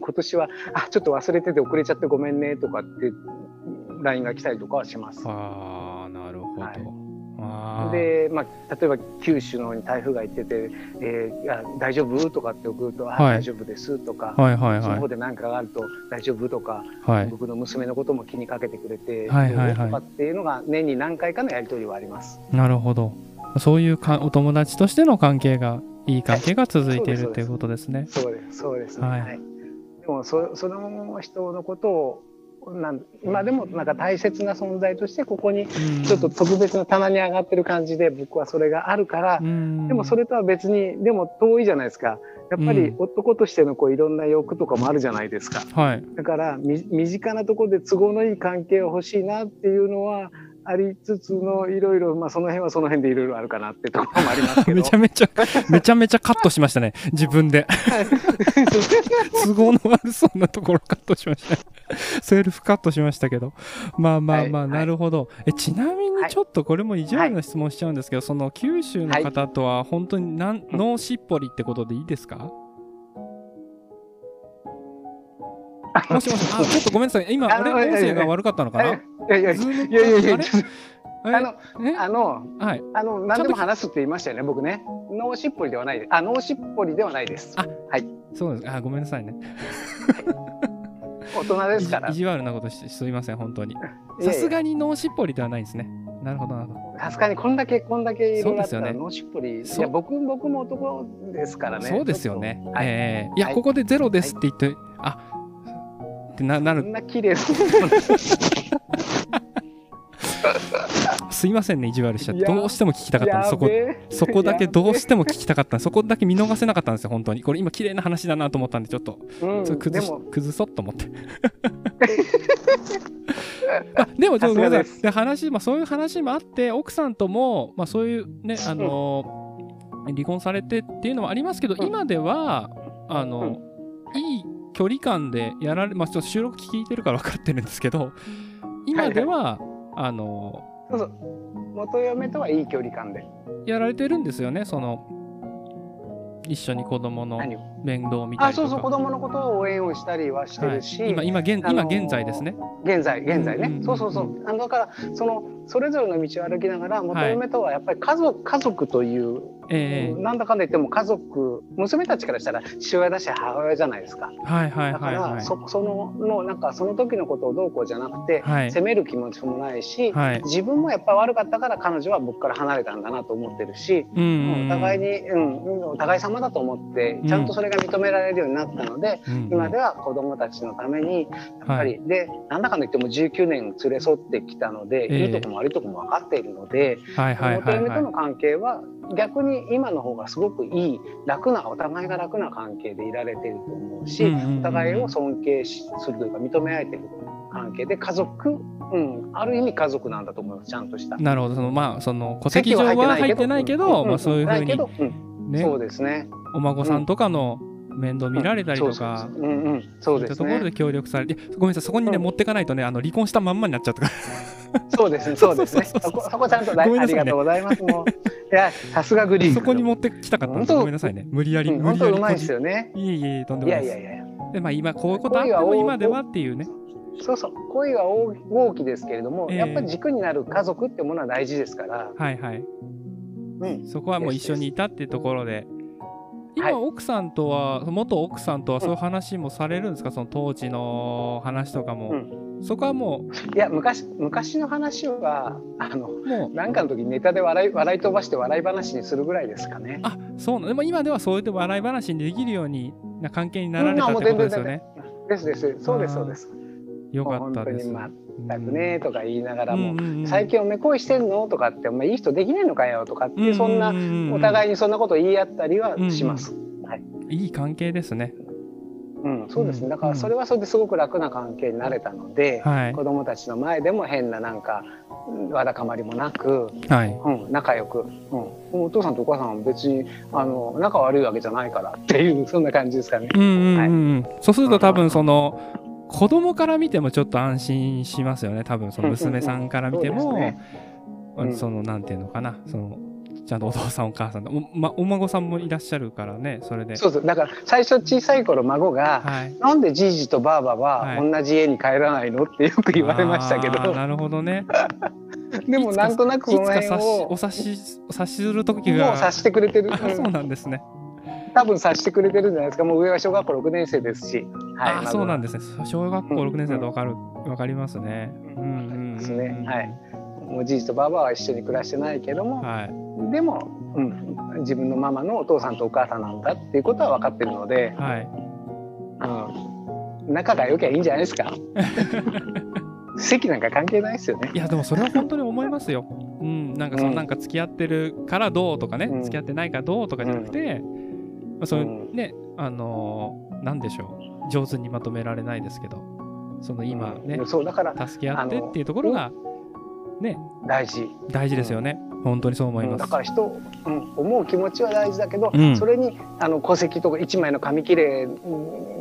今年はあちょっと忘れてて遅れちゃってごめんねとかって LINE が来たりとかはします。ああ、なるほど。はいで、まあ、例えば九州の方に台風が行ってて「えー大丈夫?」とかって送ると「あはい大丈夫です」とか、はいはいはいその方。で何かがあると「大丈夫?」とか、はい。僕の娘のことも気にかけてくれて、はいはいはいとかっていうのが年に何回かのやり取りはあります。なるほど。そういうかお友達としての関係が、いい関係が続いているということですね。そうですそうですね、はいはいでもそその人のことをなん今でもなんか大切な存在としてここにうん。ちょっと特別な棚に上がってる感じで僕はそれがあるから、うん。でもそれとは別にでも遠いじゃないですか。やっぱりうん。男としてのこういろんな欲とかもあるじゃないですか。はい。だからみ身近なところで都合のいい関係が欲しいなっていうのはありつつのいろいろまあその辺はその辺でいろいろあるかなってところもありますけど めちゃめちゃ、めちゃめちゃカットしましたね。自分で。都合の悪そうなところカットしました。セルフカットしましたけど。まあまあまあ、はいなるほど。え、ちなみにはいちょっとこれも意地悪な質問しちゃうんですけど、その九州の方とは本当になん、脳しっぽりってことでいいですか？もしもし、あ、ちょっとごめんなさい。今、あれ、音声が悪かったのかな？いやいやいやいやいやあのえ？あのはい。あの何でも話すって言いましたよね僕ね。脳しっぽりではないです。あ脳しっぽりではないです。あそうです。あ、ごめんなさいね。大人ですから。意地悪なことしてすいません、本当に。いやいやさすがに脳しっぽりではないですね。なるほど、なるほど。さすがにこんだけこんだけそうですよね。脳しっぽり。いや僕僕も男ですからね。そうですよね。えーいや、はい。ここでゼロですって言って、あってななる、こんな綺麗 すいませんね、意地悪しちゃって。どうしても聞きたかったんです。そこ、そこだけどうしても聞きたかったんです。そこだけ見逃せなかったんですよ、本当に。これ今、綺麗な話だなと思ったんで、ちょっと、うん崩し崩そうと思って。あでも、ちょっとごめんなさい。で話、まあ、そういう話もあって、奥さんとも、まあ、そういうね、あのー離婚されてっていうのはありますけど、うん今では、あの、いい距離感でやられ、まあ、ちょっと収録聞いてるから分かってるんですけど、今では、あのそうそう。元嫁とはいい距離感で。やられてるんですよねその一緒に子供の。何を？面倒を見たりとか。あそうそう子供のことを応援をしたりはしてるし、はい、今今現あのー今現在ですね。現在現在ね、うんうんうんそうそうそう。あのだからそのそれぞれの道を歩きながら元嫁とはやっぱり家族,、家族という、ええ。なんだかんだ言っても家族娘たちからしたら父親だし母親じゃないですか。はいはいだから、はい。はいそそののなんかその時のことをどうこうじゃなくて、はい。責める気持ちもないし、はい。自分もやっぱり悪かったから彼女は僕から離れたんだなと思ってるし、うんうんうん。お互いに、うん、お互い様だと思ってちゃんとそれが認められるようになったので、うん。今では子供たちのためにやっぱり、でなんだかんだ言っても19年連れ添ってきたので、ええ。いいとこも悪いとこも分かっているので、はいはいはいはい。元嫁との関係は逆に今の方がすごくいい楽なお互いが楽な関係でいられていると思うし、うんうんうんうん。お互いを尊敬しするというか認め合えている関係で家族、うん、ある意味家族なんだと思いますちゃんとした。なるほど。そのまあその戸籍上は入ってないけど、んまあ、そういうふうにね。そうですね。お孫さんとかの面倒見られたりとか、うんそういったところでね。協力されて、ごめんなさい、そこにね、うん持ってかないとね、あの離婚したまんまになっちゃったから。そうですね。そうですね。そこそこちゃんとだいごめんなさいねありがとうございます。もういやさすがグリーン。そこに持ってきたかったごめんなさいね。無理やり、うん無理やり本当うまいですよね。いえいえ、とんでいもないです。やいやいやいや。で、まあ今、こういうことあっても今ではっていうね。そうそう。恋は大大きいですけれども、ええやっぱり軸になる家族ってものは大事ですから。はいはい。うん。そこはもう一緒にいたっていうところで。今、はい奥さんとは、元奥さんとはそういう話もされるんですか、その当時の話とかも。そこはもいや昔昔の話はあのう、もう、なんかの時にネタで笑い笑い飛ばして笑い話にするぐらいですかね。あそうなの、でも今ではそうやって笑い話にできるようにな関係になられたってことですよね。ですです。そうですそうです。よかったです。もう本当に全くねとか言いながらも、うんうんうん最近おめ恋してんの？とかってお前いい人できねえのかよとかって、そんなおい互いにそんなこと言い合ったりはします。いい関係ですね。うん、そうですうんね。だからそれはそれですごく楽な関係になれたので、はい子供たちの前でも変ななんかうんわだかまりもなく、はい。うん、仲良く、うん、お父さんとお母さんは別にあの仲悪いわけじゃないからっていうそんな感じですかね。うんうんうんうん。そうすると多分その子供から見てもちょっと安心しますよね。多分その娘さんから見ても、ねうんそのなんていうのかな、そのちゃんとお父さんお母さんお,、ま、お孫さんもいらっしゃるからね、それで。そうそうだから最初小さい頃孫が、はい。なんでじいじとばあばははい同じ家に帰らないのってよく言われましたけど、あーなるほどね。でもなんとなくその辺をお察しお察しする時もうが。察してくれてる、あ そううんなんですね。多分察してくれてるんじゃないですかもう上は小学校6年生ですし、あーそうなんでですね。小学校6年生だとわかる、わかりますね。ううんんうんうん。ですね。はい。もうじいじとばあばは一緒に暮らしてないけども、はい。でも、うん、自分のママのお父さんとお母さんなんだっていうことは分かってるので、はい。うん、仲が良きゃいいんじゃないですか。席なんか関係ないですよね。いやでもそれは本当に思いますよ。うん、なんかそのうんなんか付き合ってるからどうとかね、うん。付き合ってないからどうとかじゃなくて、まあ、そういううんね、あのーなんでしょう、上手にまとめられないですけど、その今ねうん、そうだから助け合ってっていうところがね、大事、大事ですよね。本当にそう思いうんます。だから人を、うん、思う気持ちは大事だけど、うんそれにあの戸籍とか一枚の紙切れ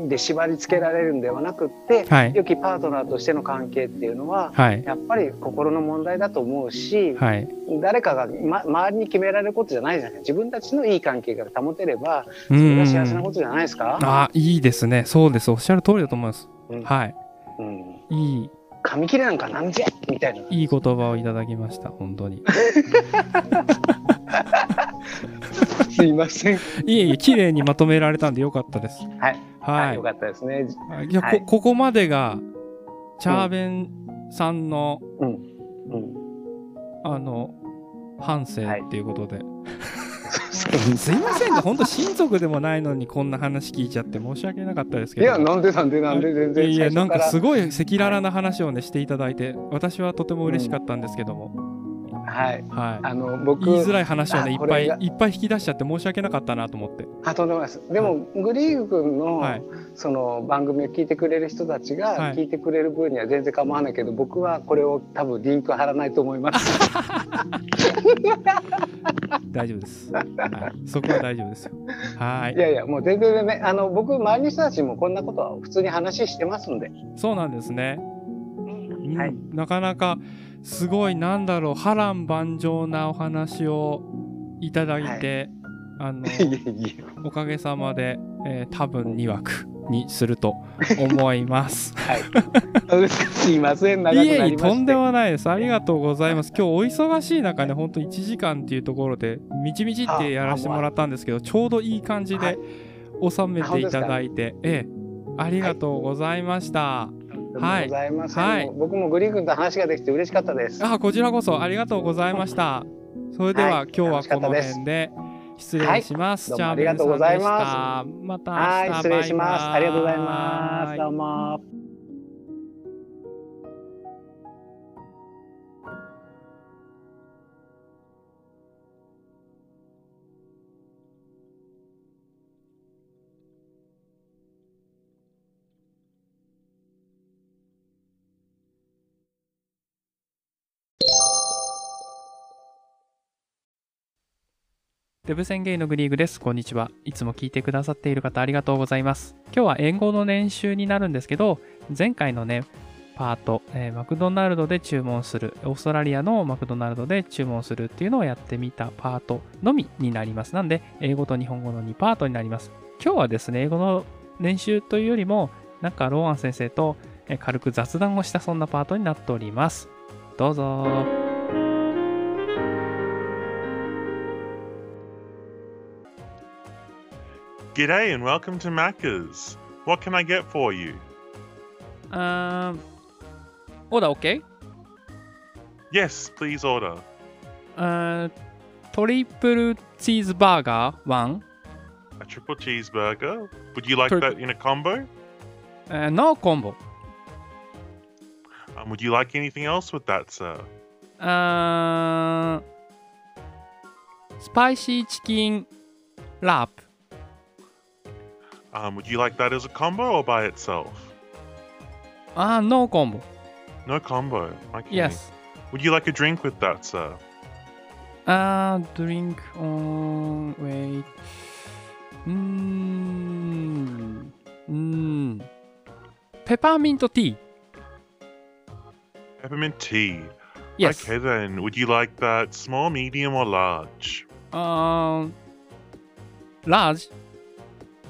で縛り付けられるんではなくって、はい。良きパートナーとしての関係っていうのははい。やっぱり心の問題だと思うし、はい。誰かが、ま、周りに決められることじゃないじゃない自分たちのいい関係が保てればうんそれが幸せなことじゃないですか、あ、いいですね。そうです。おっしゃる通りだと思います。うんはい。うん、いい、紙切れなんかなんじゃみたいな。いい言葉をいただきました。本当に。すいません。いえいえ、綺麗にまとめられたんでよかったです。はい、はい。よ。かったですね。いや、はい。こここまでがチャーベンさんの、うん。あの反省っていうことで、そうすいませんね本当親族でもないのにこんな話聞いちゃって申し訳なかったですけいどやなんでなんでなんで全然いやなんかすごごい赤裸々な話をねしていただいて私はとても嬉しかったんですけども、はい。はい。あの僕言いづらい話をねいっぱいいっぱい引き出しちゃって申し訳なかったなと思って。あとんでもないです。でもグリーグ君の、はい。その番組を聞いてくれる人たちはい。が聞いてくれる分には全然構わないけど、僕はこれを多分リンク貼らないと思います。大丈夫です、はい、そこは大丈夫ですよ。はい。いやいやもう全然ねあの僕周りの人たちもこんなことは普通に話してますんで。そうなんですね。ううん。はい。なかなかすごいなんだろう波乱万丈なお話をいただいて、あのいえいえ。おかげさまで、えー多分2枠にすると思います。はい。すいません、長くなり。とんでもないです。ありがとうございます。今日お忙しい中ね、ほんと1時間っていうところで、みちみちってやらせてもらったんですけど、ちょうどいい感じはいで収めていただいて、ええ、ありがとうございました。とんでもございません。はい僕もグリーン君と話ができて嬉しかったです。あ、こちらこそありがとうございました。それでは、はい今日はこの辺で失礼します。はいじゃあ、どうもありがとうございますまた失礼します。ありがとうございます。どうも。デブ宣言のグリーグです。こんにちは。いつも聞いてくださっている方ありがとうございます。今日は英語の練習になるんですけど、前回のね、パート、えーマクドナルドで注文する、オーストラリアのマクドナルドで注文するっていうのをやってみたパートのみになります。なんで、英語と日本語の2パートになります。今日はですね、英語の練習というよりも、なんかローアン先生と軽く雑談をしたそんなパートになっております。どうぞ。G'day and welcome to Macca's. What can I get for you? Um, order okay? Yes, please order. Uh, triple cheeseburger one. A triple cheeseburger. Would you like Tri- that in a combo? Uh, no combo. Um, would you like anything else with that, sir? Uh, spicy chicken wrap. Um, would you like that as a combo or by itself? Ah, no combo. No combo. Okay. Yes. Would you like a drink with that, sir? Uh, drink on wait. Mmm. Mmm. Peppermint tea. Peppermint tea. Yes. Okay then. Would you like that small, medium, or large? Um. Large.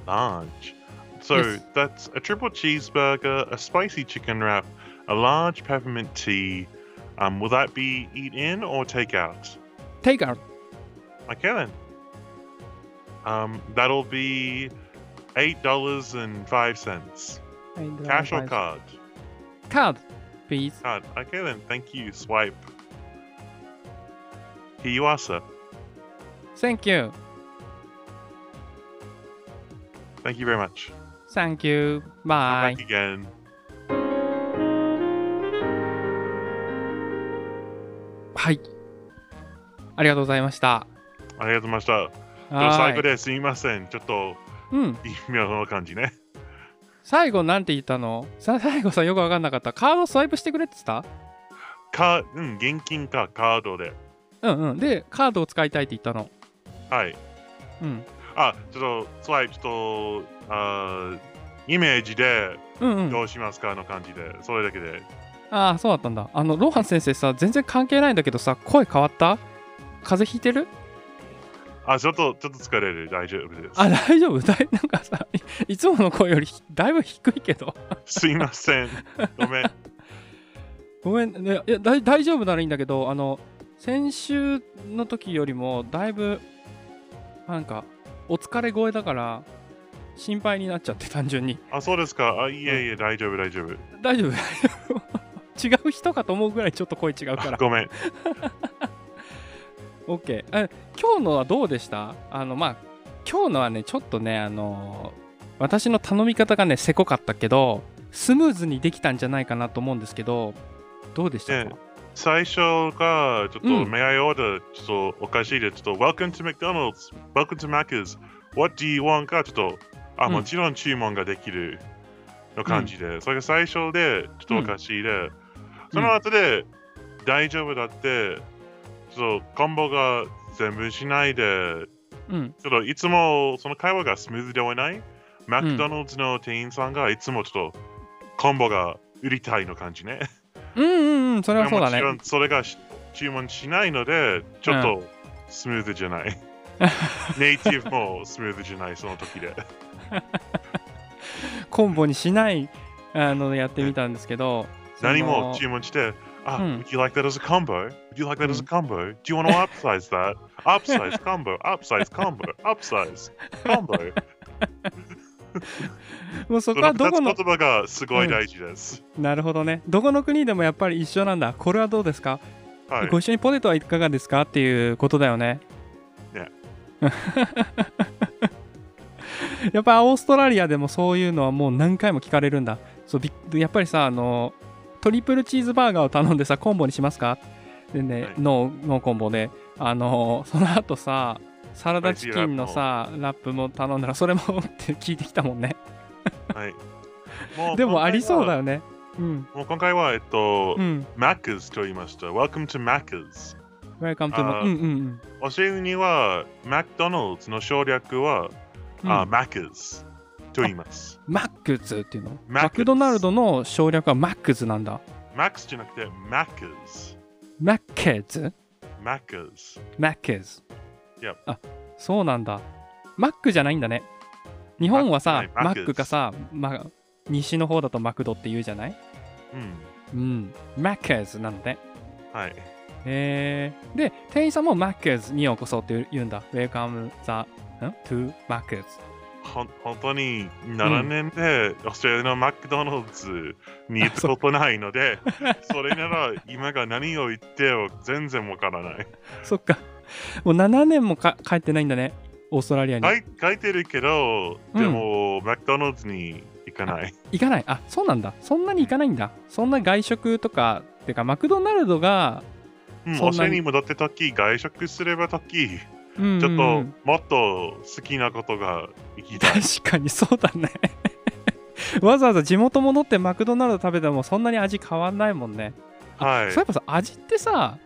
Large. So Yes. that's a triple cheeseburger, a spicy chicken wrap, a large peppermint tea. Um, will that be eat in or take out? Take out. Okay then. Um, that'll be eight dollars and five cents. Cash or card? Card, please. Card. Okay then. Thank you. Swipe. Here you are, sir. Thank you. Thank you very much. Thank you. Come Bye. back again. はい。ありがとうございました。ありがとうございました。最後。ですみません。ちょっとうん。微妙な感じね。最後なんて言ったの？さ最後さよくわかんなかった。カードスワイプしてくれって言ってか、うん、現金かカードで。たうんうん。で、カードを使いたいって言ったの。はい。うん。あ、ちょっとスワイプと、あーイメージでうんうん。どうしますか？の感じで、それだけで。ああ、そうだったんだ。あの、ローハン先生さ、全然関係ないんだけどさ、声変わった？風邪ひいてる？あ、ちょっと、ちょっと疲れる。大丈夫です。あ、大丈夫？だいなんかさ、いいつもの声よりだいぶ低いけど。すいません。ごめん。ごめん、ね、いや大大丈夫ならいいんだけど、あの、先週の時よりもだいぶ、なんか、お疲れ声だから、心配になっちゃって、単純に。あ、そうですか。あ、いえいえ、大丈夫、大丈夫。大丈夫大丈夫 違う人かと思うぐらいちょっと声違うから。あごめん。OK。え今日のはどうでした？あの、まあ、今日のはね、ちょっとね、あの、私の頼み方がね、せこかったけど、スムーズにできたんじゃないかなと思うんですけど、どうでしたか、え最初が、ちょっと、うん May I order? ちょっとおかしいで、ちょっと、Welcome to McDonald's, Welcome to Macca's, What do you want? か、ちょっと、あ、うんもちろん注文ができるの感じで、それが最初で、ちょっとおかしいで、その後で、大丈夫だって、ちょっと、コンボが全部しないで、うん。ちょっといつもその会話がスムーズではない、マクドナルドの店員さんがいつもちょっとコンボが売りたいの感じね。うんうんうん、それはそうだねそれがし注文しないので、ちょっとスムーズじゃない。ネイティブもスムーズじゃない、その時で。コンボにしないあのやってみたんですけど、何も注文して、あ、うん would you like that as a combo? Would you like that as a combo? Do you want to upsize that? Upsize combo, upsize combo, upsize combo. もうそこはどこの言葉がすごい大事です。なるほどね。どこの国でもやっぱり一緒なんだ。これはどうですか、はい。ご一緒にポテトはいかがですか？っていうことだよね。ね やっぱオーストラリアでもそういうのはもう何回も聞かれるんだ。そうびやっぱりさ、あの、トリプルチーズバーガーを頼んでさ、コンボにしますか？でね、はい no, no combo で、あの、その後さ、サラダチキンのさ、ラップも頼んだら、それもって聞いてきたもんね。はい。もう でもありそうだよ。よね。うん。もう今回は、えっと、うん。Macca's と言いました。Welcome to Macca's。Welcome to うんうんうん。教えには、McDonald's の省略は、うんあ Macca's と言います。マックズっていうの？Macca's マクドナルドの省略はマックズなんだ。Max じゃなくて Macca's。マッケズ Macca's。マッケズ。Yep あ、そうなんだ。マックじゃないんだね。日本はさ、マックマックかさ、ま、西の方だとマクドって言うじゃない？うん。うん。マッケズなのね。はい。えー、で、店員さんもマッケズにようこそって言うんだ。Welcome the, ん？To マッケズ。ほん本当に7年でオーストラリアのマクドナルドに行ったことないので、それなら今が何を言ってよ全然わからない。そっか。もう7年もか帰ってないんだね。オーストラリアに。書いてるけど、うんでも、マクドナルドに行かない。行かない？あ、そうなんだ。そんなに行かないんだ。そんな外食とか、てか、マクドナルドが、うん、そんなにお世に戻って時、外食すれば時、うんうんうんちょっともっと好きなことが行きたい。確かにそうだね。わざわざ地元戻ってマクドナルド食べてもそんなに味変わんないもんね。はいそういえばさ、味ってさ、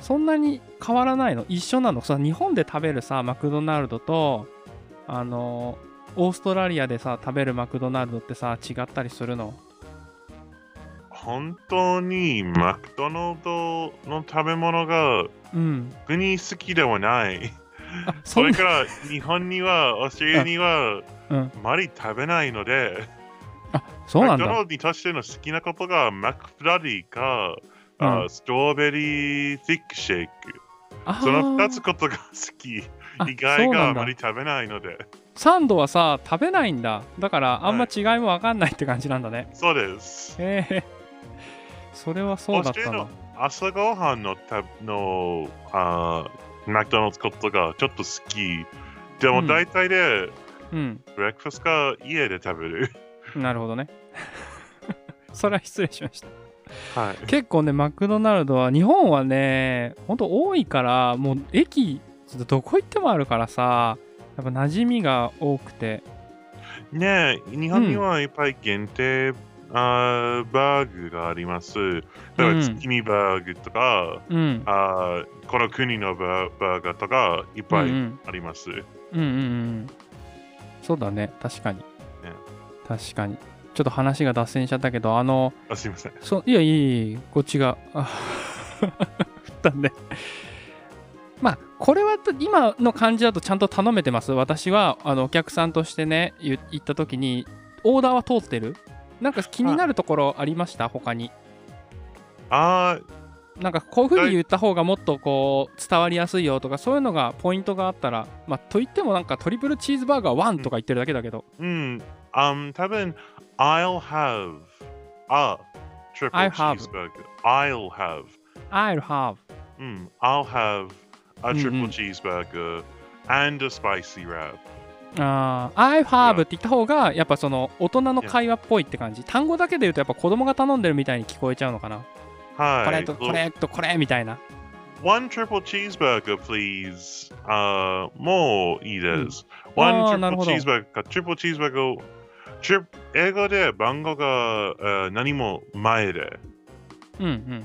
そんなに変わらないの？一緒なの？さ、日本で食べるさ、マクドナルドと、あの、オーストラリアでさ、食べるマクドナルドってさ、違ったりするの？本当にマクドナルドの食べ物がうん。国好きではない。あ、それから日本には、オーストラリアにはうん。あまり食べないので、あ、そうなんだ。マクドナルドにとしての好きなことがマクフラリーか、うんあストロベリーティックシェイク。あーその2つことが好き。あ意外があまり食べないので。サンドはさ、食べないんだ。だから、あんま違いもわかんないって感じなんだね。そうです。へえ。それはそうだったな。朝ごはんのたのあーマクドナルドことがちょっと好き。でもうん大体で、うん。ブレックファストか家で食べる。なるほどね。それは失礼しました。はい。結構ね、マクドナルドは、日本はね、ほんと多いから、もう駅、どこ行ってもあるからさ、やっぱ馴染みが多くて。ねえ、日本にはいっぱい限定、あーバーグがあります。例えば、うん月見バーグとか、うん。あーこの国のバーガーとかいっぱいうんうんあります。うんうんうん。そうだね、確かに。確かに。ちょっと話が脱線しちゃったけど、あの、あすいません。そいやいいいいこっちがあ振ったんでまあこれは今の感じだとちゃんと頼めてます私はあのお客さんとしてね言行った時にオーダーは通ってるなんか気になるところありました他にあなんかこういうふうに言った方がもっとこう伝わりやすいよとかそういうのがポイントがあったらまあと言ってもなんかトリプルチーズバーガー1とか言ってるだけだけど、ー、うん、um, 多分 I'll have a triple I'll have. cheeseburger. I'll have. I'll have うん、I'll have a うんうん triple cheeseburger and a spicy wrap. あー I have って言った方がやっぱその大人の会話っぽいって感じ単語だけで言うとやっぱ子供が頼んでるみたいに聞こえちゃうのかなはい。これとこれとこれみたいな One triple cheeseburger, please. あーもういいです。うん One あーなる triple ほど cheeseburger か triple cheeseburger チュ英語で番号が、えー何も前で。うんうん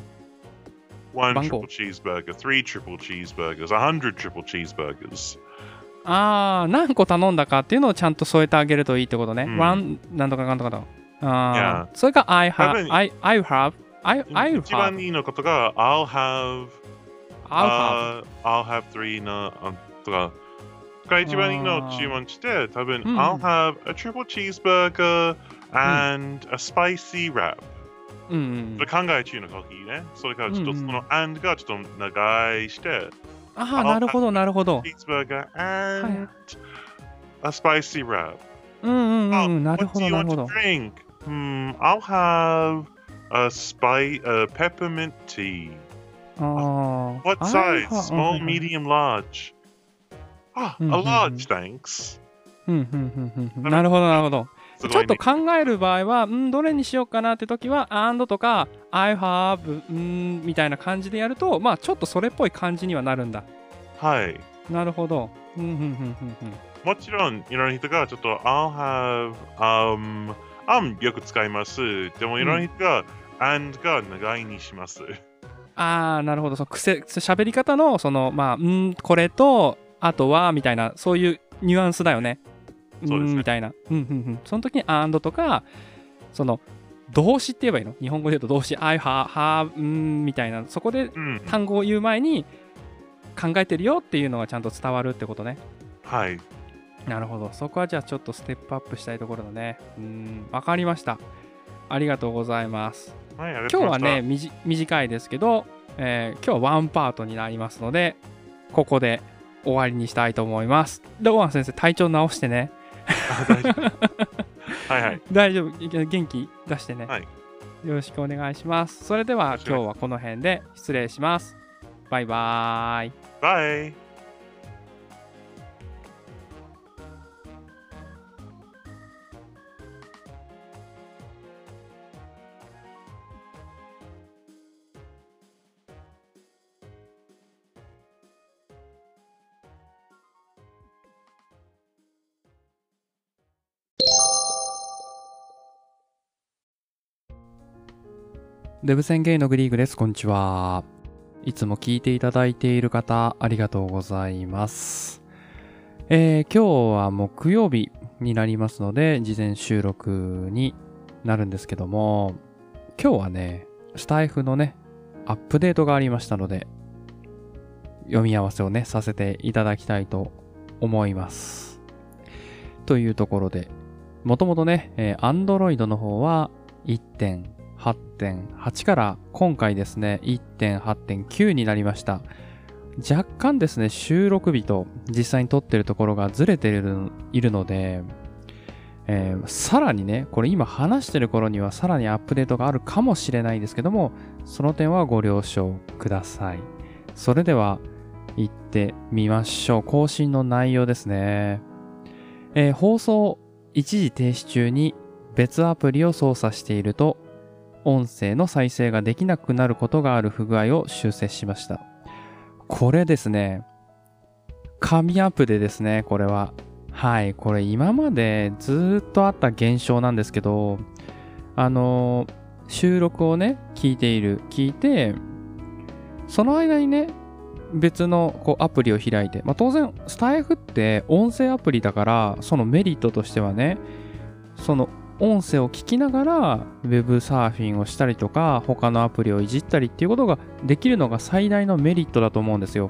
One 番号 triple cheeseburger, three triple cheeseburgers, a hundred triple cheeseburgers. ああ何個頼んだかっていうのをちゃんと添えてあげるといいってことね、うん One なんとかかんとかだああそれが I have I, I have I, I'll 一番 have, いいのことが I'll have I'll have. uh, I'll have three のあとか が一番いいのを注文して多分、うん I'll have a triple cheeseburger and a spicy wrap、うんうんそれ考え中の時ねそれからちょっとうんうんその and がちょっと長いして、ああ、なるほど、なるほど。 cheeseburger はい and a spicy wrap うんうんう Oh, ん、なる what ほ do ど、 you なるほ want ど to。drink? Hmm, I'll have a spice, a peppermint tea. ああ。 What あ size? ー Small, うん medium, large. Ah, Mm, a mm, large, thanks. うんうんうんうんなるほど、なるほど。ちょっと考える場合は、んどれにしようかなって時は、and とか、I have, んみたいな感じでやると、まあ、ちょっとそれっぽい感じにはなるんだ。はい。なるほど。うんうんうんうんうん。もちろん、いろんな人がちょっと I'll have, um, um よく使います。でもいろんな人が、and が長いにします。ああ、なるほど。その癖、喋り方の、その、まあ、んこれと、あとは、みたいな、そういうニュアンスだよね。そうですねんみたいな。うんうんうん。その時に and とか、その、動詞って言えばいいの？日本語で言うと動詞、I have, have, んみたいな。そこでうん。単語を言う前に考えてるよっていうのがちゃんと伝わるってことね。はい。なるほど。そこはじゃあちょっとステップアップしたいところだね。うん、わかりました。ありがとうございます。はい、今日はね、みじ短いですけど、えー今日はワンパートになりますので、ここで終わりにしたいと思います。ローアン先生、体調直してね。あ大丈夫はいはい。大丈夫。元気出してね。はいよろしくお願いします。それでは今日はこの辺で失礼します。バイバーイ。バイ。デブ宣言のグリーグです。こんにちは。いつも聞いていただいている方、ありがとうございます。えー今日は木曜日になりますので、事前収録になるんですけども、今日はね、スタイフのね、アップデートがありましたので、読み合わせをね、させていただきたいと思います。というところで、もともとね、えー Android の方は1 8.8から今回ですね、1.8.9になりました。若干ですね、収録日と実際に撮ってるところがずれているいるので、えーさらにね、これ今話してる頃にはさらにアップデートがあるかもしれないですけども、その点はご了承ください。それでは、行ってみましょう。更新の内容ですね。えー放送一時停止中に別アプリを操作していると、音声の再生ができなくなることがある不具合を修正しました。これですね、紙アップでですね、これは。はい、これ今までずっとあった現象なんですけど、あの収録をね、聞いている、聞いて、その間にね、別のこうアプリを開いて、まあ、当然、スタイフって音声アプリだから、そのメリットとしてはね、その音声を聞きながら、ウェブサーフィンをしたりとか、他のアプリをいじったりっていうことができるのが最大のメリットだと思うんですよ。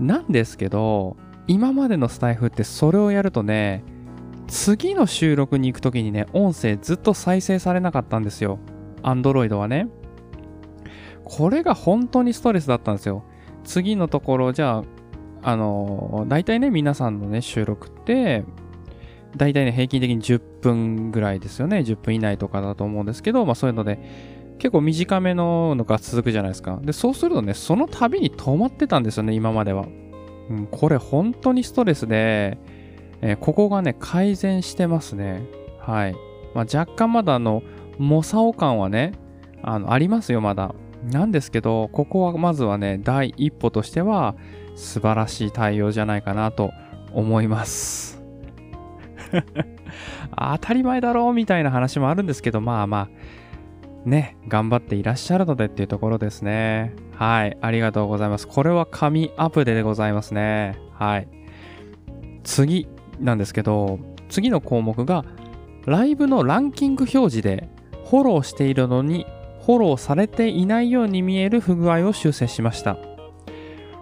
なんですけど、今までのスタイフってそれをやるとね、次の収録に行くときにね、音声ずっと再生されなかったんですよ。Android はね。これが本当にストレスだったんですよ。次のところ、じゃあ、あの、大体ね、皆さんのね、収録って、大体ね、平均的に10分ぐらいですよね。10分以内とかだと思うんですけど、まあそういうので、結構短めののが続くじゃないですか。で、そうするとね、その度に止まってたんですよね、今までは。うん、これ本当にストレスで、えーここがね、改善してますね。はい。まあ、若干まだあの、モサオ感はね、あの、ありますよ、まだ。なんですけど、ここはまずはね、第一歩としては、素晴らしい対応じゃないかなと思います。当たり前だろうみたいな話もあるんですけど、まあまあ、ね、頑張っていらっしゃるのでっていうところですね。はい、ありがとうございます。これは紙アプデでございますね。はい。次なんですけど、次の項目が、ライブのランキング表示で、フォローしているのにフォローされていないように見える不具合を修正しました。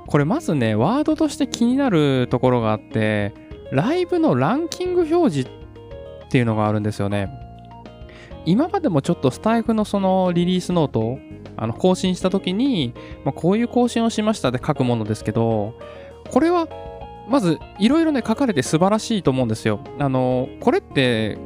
これまずね、ワードとして気になるところがあって、ライブのランキング表示っていうのがあるんですよね。今までもちょっとスタイフのそのリリースノートをあの更新した時に、まあ、こういう更新をしましたで書くものですけど、これはまずいろいろね書かれて素晴らしいと思うんですよ。あの、これって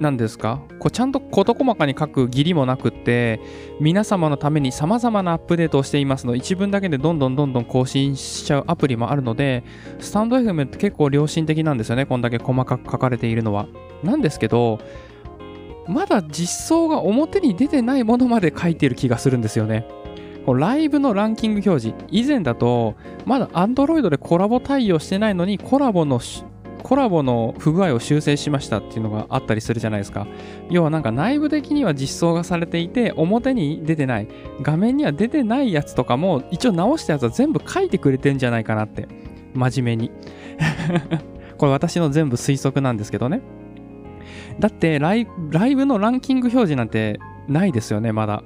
何ですか？こうちゃんと事細かに書く義理もなくって皆様のために様々なアップデートをしていますので一文だけでどんどんどんどん更新しちゃうアプリもあるのでスタンド FM って結構良心的なんですよねこんだけ細かく書かれているのは。なんですけどまだ実装が表に出てないものまで書いている気がするんですよね。ライブのランキング表示。以前だとまだ Android でコラボ対応してないのにコラボのコラボの不具合を修正しましたっていうのがあったりするじゃないですか。要はなんか内部的には実装がされていて、表に出てない、画面には出てないやつとかも、一応直したやつは全部書いてくれてんじゃないかなって。真面目に。これ私の全部推測なんですけどね。だってライ、ライブのランキング表示なんてないですよね、まだ。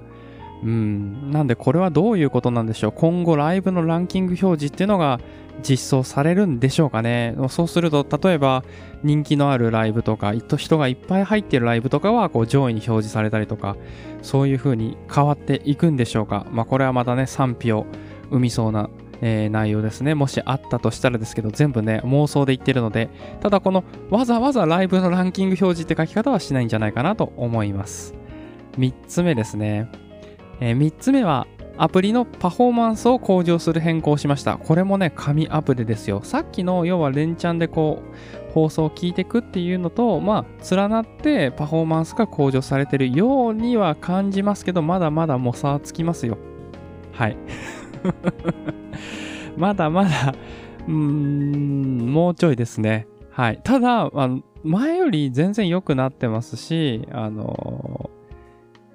うん。なんでこれはどういうことなんでしょう。今後ライブのランキング表示っていうのが実装されるんでしょうかね。そうすると、例えば人気のあるライブとか、人がいっぱい入っているライブとかはこう上位に表示されたりとか、そういう風に変わっていくんでしょうか。まあこれはまたね、賛否を生みそうな、えー内容ですね。もしあったとしたらですけど、全部ね、妄想で言ってるので、ただこのわざわざライブのランキング表示って書き方はしないんじゃないかなと思います。3つ目ですね。え3つ目は、アプリのパフォーマンスを向上する変更をしました。これもね、紙アプリですよ。さっきの、要は連チャンでこう、放送を聞いていくっていうのと、まあ、連なってパフォーマンスが向上されてるようには感じますけど、まだまだもう差はつきますよ。はい。まだまだ、うーん、もうちょいですね。はい。ただ、あの前より全然良くなってますし、あの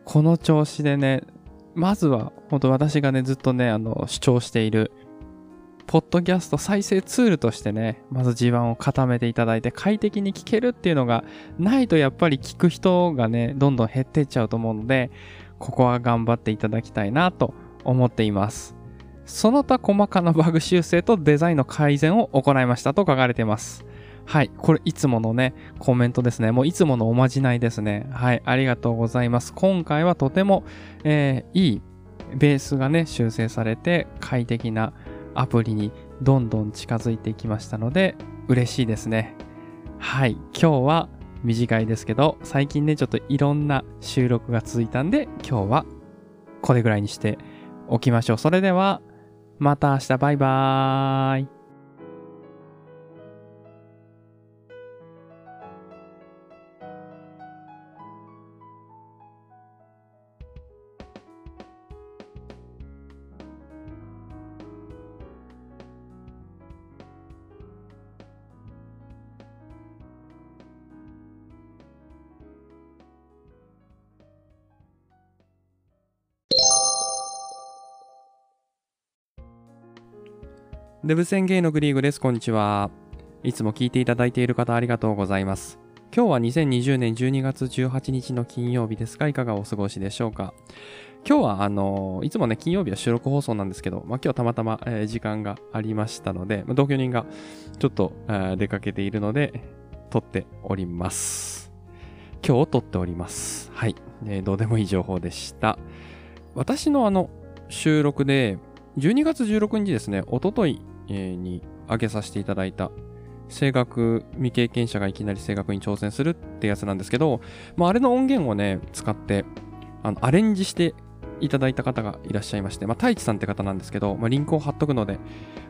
この調子でね、まずは、本当私がね、ずっとね、あの、主張している、ポッドキャスト再生ツールとしてね、まず地盤を固めていただいて、快適に聞けるっていうのがないと、やっぱり聞く人がね、どんどん減っていっちゃうと思うので、ここは頑張っていただきたいなと思っています。その他細かなバグ修正とデザインの改善を行いましたと書かれています。はい。これ、いつものね、コメントですね。もういつものおまじないですね。はい。ありがとうございます。今回はとても、えーいいベースがね、修正されて、快適なアプリにどんどん近づいていきましたので、嬉しいですね。はい。今日は短いですけど、最近ね、ちょっといろんな収録が続いたんで、今日はこれぐらいにしておきましょう。それでは、また明日バイバーイ。デブ宣言のグリーグです。こんにちは。いつも聞いていただいている方ありがとうございます。今日は2020年12月18日の金曜日ですが、いかがお過ごしでしょうか？今日は、あのいつもね、金曜日は収録放送なんですけど、まあ、今日たまたま、えー時間がありましたので、まあ同居人がちょっと、えー出かけているので、撮っております。今日撮っております。はい。えーどうでもいい情報でした。私のあの、収録で、12月16日ですね、おとといに上げさせていただいた、声楽未経験者がいきなり声楽に挑戦するってやつなんですけど、まあ、あれの音源をね、使って、あの、アレンジしていただいた方がいらっしゃいまして、まあ、太一さんって方なんですけど、まあ、リンクを貼っとくので、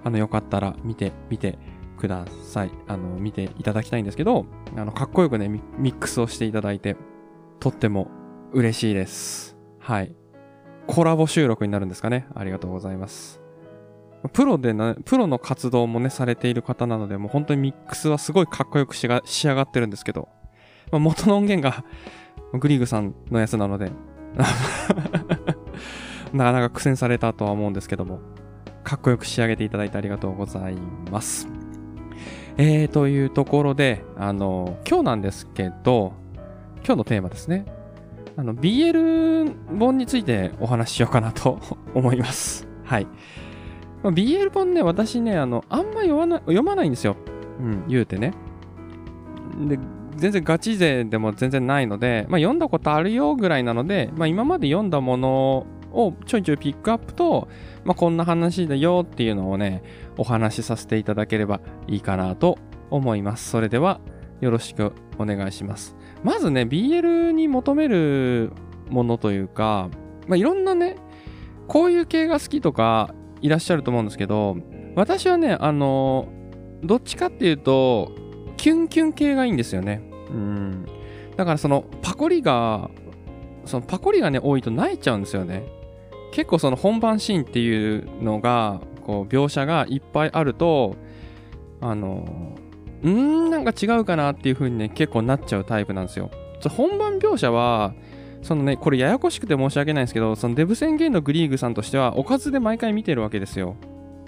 あの、よかったら見て、見てください。あの、見ていただきたいんですけど、あの、かっこよくね、ミックスをしていただいて、とっても嬉しいです。はい。コラボ収録になるんですかね。ありがとうございます。プロでな、プロの活動もね、されている方なので、もう本当にミックスはすごいかっこよくしが仕上がってるんですけど、まあ、元の音源がグリーグさんのやつなので、なかなか苦戦されたとは思うんですけども、かっこよく仕上げていただいてありがとうございます。えー、というところで、あの、今日なんですけど、今日のテーマですね。あの、BL 本についてお話ししようかなと思います。はい。まあ BL 本ね、私ね、あの、あんま読まな読まないんですよ。うん、言うてね。で、全然ガチ勢でも全然ないので、まあ、読んだことあるよぐらいなので、まあ、今まで読んだものをちょいちょいピックアップと、まあ、こんな話だよっていうのをね、お話しさせていただければいいかなと思います。それでは、よろしくお願いします。まずね、BL に求めるものというか、まあ、いろんなね、こういう系が好きとかいらっしゃると思うんですけど、私はね、あの、どっちかっていうと、キュンキュン系がいいんですよね。うん。だからそのパコリが、そのパコリがね、多いと泣いちゃうんですよね。結構その本番シーンっていうのが、こう、描写がいっぱいあると、あの、ん、なんか違うかなっていう風にね、結構なっちゃうタイプなんですよ。そ本番描写は、そのね、これややこしくて申し訳ないんですけど、そのデブ宣言のグリーグさんとしては、おかずで毎回見てるわけですよ。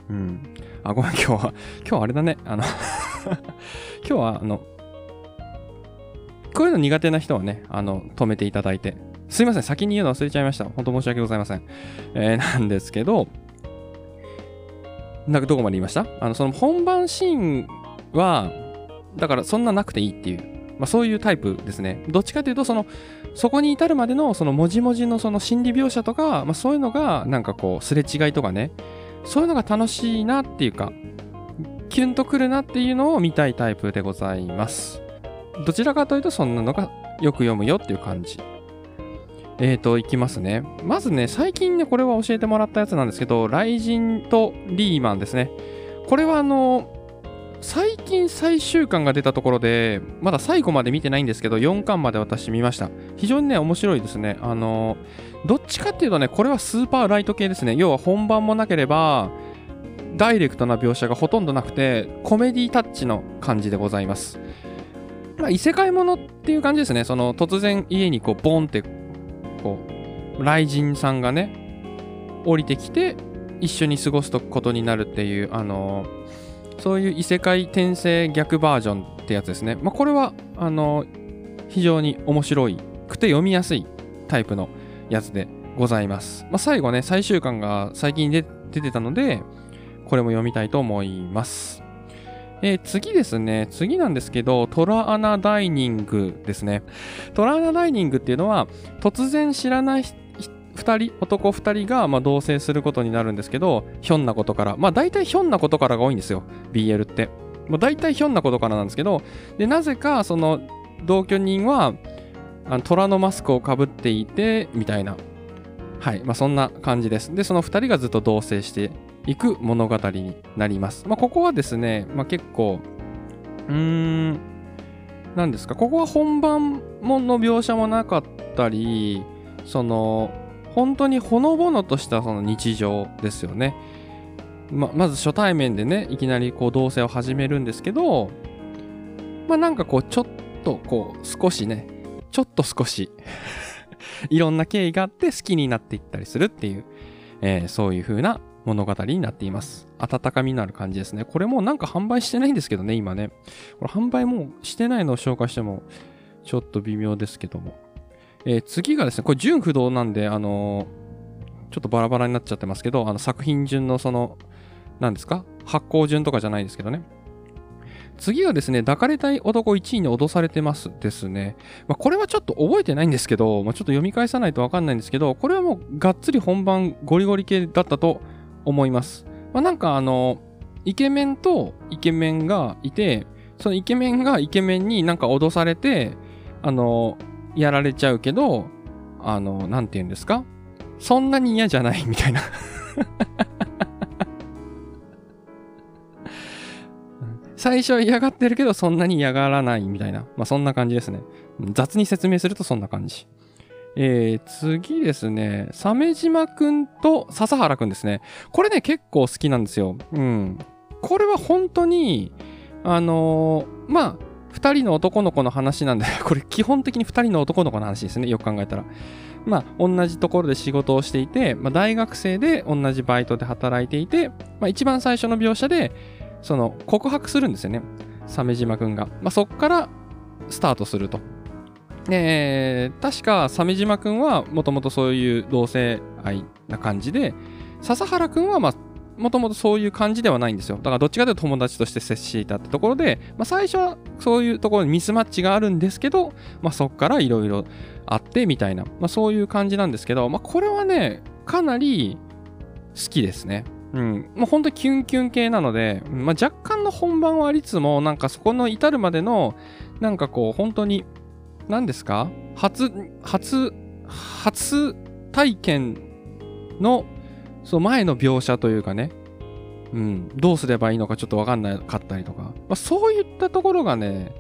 うん。あ、ごめん、今日は、今日はあれだね。あの 今日は、あの、こういうの苦手な人はね、あの、止めていただいて。すいません、先に言うの忘れちゃいました。本当申し訳ございません。えーなんですけど、なんかどこまで言いました？あの、その本番シーンは、だからそんななくていいっていう、まあそういうタイプですね。どっちかというと、その、そこに至るまでのその文字文字のその心理描写とか、まあそういうのがなんかこう、すれ違いとかね、そういうのが楽しいなっていうか、キュンとくるなっていうのを見たいタイプでございます。どちらかというとそんなのがよく読むよっていう感じ。えーと、いきますね。まずね、最近ね、これは教えてもらったやつなんですけど、ライジンとリーマンですね。これはあの、最近最終巻が出たところで、まだ最後まで見てないんですけど、4巻まで私見ました。非常にね、面白いですね。あの、どっちかっていうとね、これはスーパーライト系ですね。要は本番もなければ、ダイレクトな描写がほとんどなくて、コメディタッチの感じでございます。まあ、異世界ものっていう感じですね。その、突然家にこう、ボンって、こう、雷神さんがね、降りてきて、一緒に過ごすことになるっていう、あのそういう異世界転生逆バージョンってやつですね。まあ、これは、あの非常に面白いくて読みやすいタイプのやつでございます。まあ、最後ね、最終巻が最近で出てたので、これも読みたいと思います。えー次ですね。次なんですけど、トラアナダイニングですね。トラアナダイニングっていうのは、突然知らないひ二人、男二人が、まあ、同棲することになるんですけど、ひょんなことから。まあ、大体ひょんなことからが多いんですよ。BL って。もう大体ひょんなことからなんですけど、で、なぜか、その、同居人は、あの虎のマスクをかぶっていて、みたいな。はい。まあ、そんな感じです。で、その二人がずっと同棲していく物語になります。まあ、ここはですね、まあ、結構、うーん、何ですか、ここは本番もの描写もなかったり、その、本当にほのぼのとしたその日常ですよね。ままず初対面でね、いきなりこう同棲を始めるんですけど、まあなんかこうちょっとこう少しね、ちょっと少し いろんな経緯があって好きになっていったりするっていう、えーそういう風な物語になっています。温かみのある感じですね。これもなんか販売してないんですけどね、今ね。これ販売もしてないのを紹介してもちょっと微妙ですけども。えー次がですね、これ純不動なんで、あのーちょっとバラバラになっちゃってますけど、あの作品順のその、何ですか？発行順とかじゃないですけどね。次がですね、抱かれたい男1位に脅されてますですね。まあ、これはちょっと覚えてないんですけど、まあ、ちょっと読み返さないとわかんないんですけど、これはもうがっつり本番ゴリゴリ系だったと思います。まあ、なんかあの、イケメンとイケメンがいて、そのイケメンがイケメンになんか脅されて、あの、やられちゃうけど、あの、なんて言うんですか？そんなに嫌じゃないみたいな。最初は嫌がってるけど、そんなに嫌がらないみたいな。まあ、そんな感じですね。雑に説明するとそんな感じ。えー、次ですね。鮫島くんと笹原くんですね。これね、結構好きなんですよ。うん。これは本当に、あのーまあ、二人の男の子の話なんで、これ基本的に二人の男の子の話ですね。よく考えたら。まあ、同じところで仕事をしていて、まあ、大学生で同じバイトで働いていて、まあ、一番最初の描写で、その、告白するんですよね。鮫島くんが。まあ、そっからスタートするとえー確か鮫島くんはもともとそういう同性愛な感じで笹原くんはまあもともとそういう感じではないんですよ。だからどっちかというと友達として接していたってところで、まあ、最初はそういうところにミスマッチがあるんですけど、まあ、そこからいろいろあってみたいな、まあ、そういう感じなんですけど、まあ、これはねかなり好きですね。うん、もう本当にキュンキュン系なので、まあ、若干の本番はありつつもなんかそこの至るまでのなんかこう本当に何ですか？初初初体験のその前の描写というかね、うん、どうすればいいのかちょっと分かんなかったりとか、まあ、そういったところがね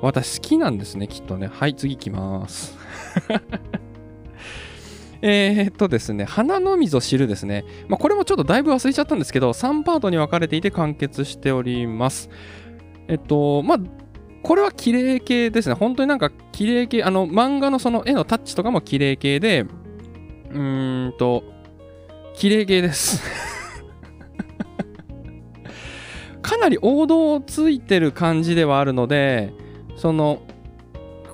私好きなんですねきっとねはい次行きます えーっとですね、花の溝知るですね。まあ、これもちょっとだいぶ忘れちゃったんですけど、3パートに分かれていて完結しております。えっと、まあ、これは綺麗系ですね。本当になんか綺麗系、あの、漫画のその絵のタッチとかも綺麗系で、うーんと、綺麗系です。かなり王道をついてる感じではあるので、その、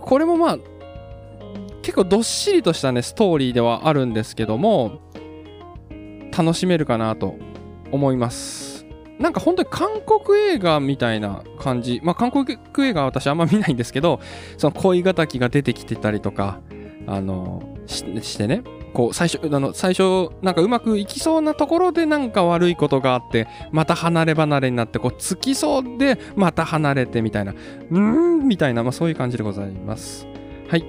これもまあ、結構どっしりとしたね、ストーリーではあるんですけども、楽しめるかなと思います。なんか本当に韓国映画みたいな感じ。まあ韓国映画は私あんま見ないんですけど、その恋敵が出てきてたりとか、あの、ししてね、こう最初、あの、最初、なんかうまくいきそうなところでなんか悪いことがあって、また離れ離れになって、こう、つきそうで、また離れてみたいな、うーん、みたいな、まあそういう感じでございます。はい。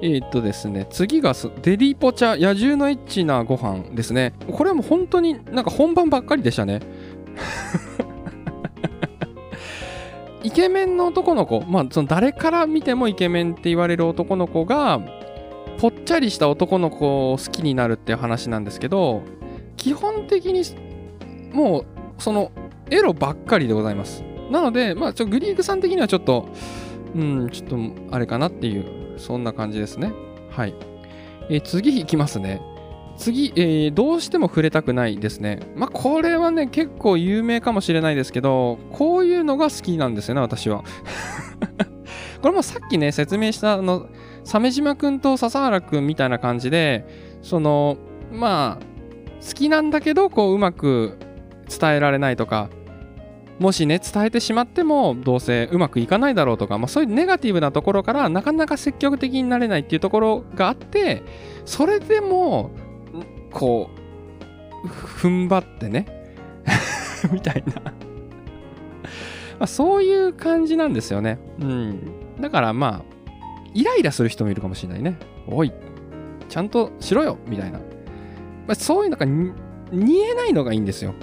えーっとですね、次がデリポチャ野獣のエッチなご飯ですね。これはもう本当になんか本番ばっかりでしたね。イケメンの男の子、まあその誰から見てもイケメンって言われる男の子が、ぽっちゃりした男の子を好きになるっていう話なんですけど、基本的にもうそのエロばっかりでございます。なので、まあちょグリーグさん的にはちょっと、うん、ちょっとあれかなっていう、そんな感じですね。はい。えー次いきますね。次、えーどうしても触れたくないですね。まあ、これはね、結構有名かもしれないですけど、こういうのが好きなんですよね、私は。これもさっきね、説明した、あの、鮫島くんと笹原くんみたいな感じで、その、まあ、好きなんだけど、こう、うまく伝えられないとか、もしね、伝えてしまっても、どうせうまくいかないだろうとか、まあ、そういうネガティブなところから、なかなか積極的になれないっていうところがあって、それでも、こう、踏ん張ってね、みたいな。まあ、そういう感じなんですよね。うん。だからまあ、イライラする人もいるかもしれないね。おい、ちゃんとしろよみたいな。まあ、そういうのがに煮えないのがいいんですよ。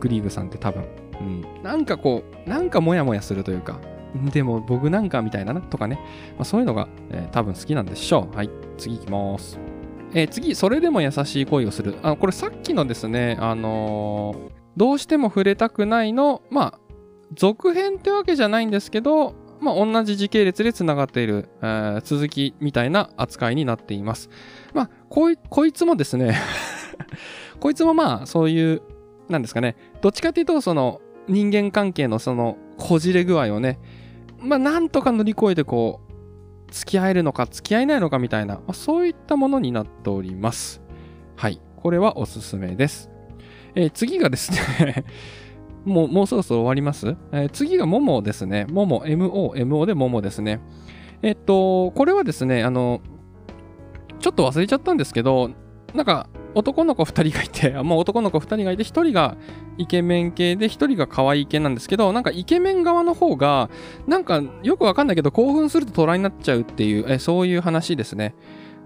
グリーグさんって多分。うん。なんかこう、なんかモヤモヤするというか、でも僕なんかみたいななとかね。まあ、そういうのが、えー多分好きなんでしょう。はい、次行きます。えー次、それでも優しい恋をする。あ、これさっきのですね、あのーどうしても触れたくないの、まあ、続編ってわけじゃないんですけど、まあ、同じ時系列で繋がっている、えー続きみたいな扱いになっています。まあ、こい、こいつもですね、こいつもまあ、そういう、なんですかね、どっちかっていうと、その、人間関係のその、こじれ具合をね、まあ、なんとか乗り越えてこう、付き合えるのか付き合えないのかみたいな、まあ、そういったものになっております。はい。これはおすすめです。えー次がですね、もう、もうそろそろ終わります、えー次がモモですね。モモ、MO、MO でモモですね。えっと、これはですね、あの、ちょっと忘れちゃったんですけど、なんか、男の子2人がいて、もう男の子2人がいて、1人がイケメン系で、1人が可愛い系なんですけど、なんかイケメン側の方が、なんかよくわかんないけど、興奮すると虎になっちゃうっていう、えそういう話ですね。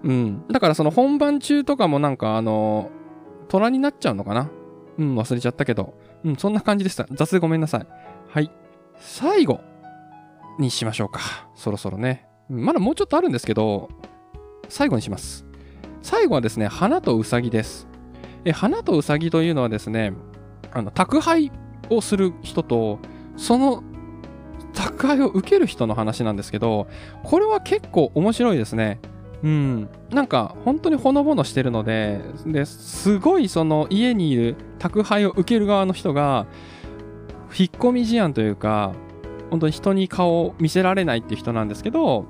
うん。だからその本番中とかもなんかあの、虎になっちゃうのかな？うん、忘れちゃったけど。うん、そんな感じでした。雑でごめんなさい。はい。最後にしましょうか。そろそろね。まだもうちょっとあるんですけど、最後にします。最後はですね、花とうさぎです。え、花とうさぎというのはですね、あの、宅配をする人と、その宅配を受ける人の話なんですけど、これは結構面白いですね。うん。なんか、本当にほのぼのしてるので、で、すごいその家にいる宅配を受ける側の人が、引っ込み思案というか、本当に人に顔を見せられないっていう人なんですけど、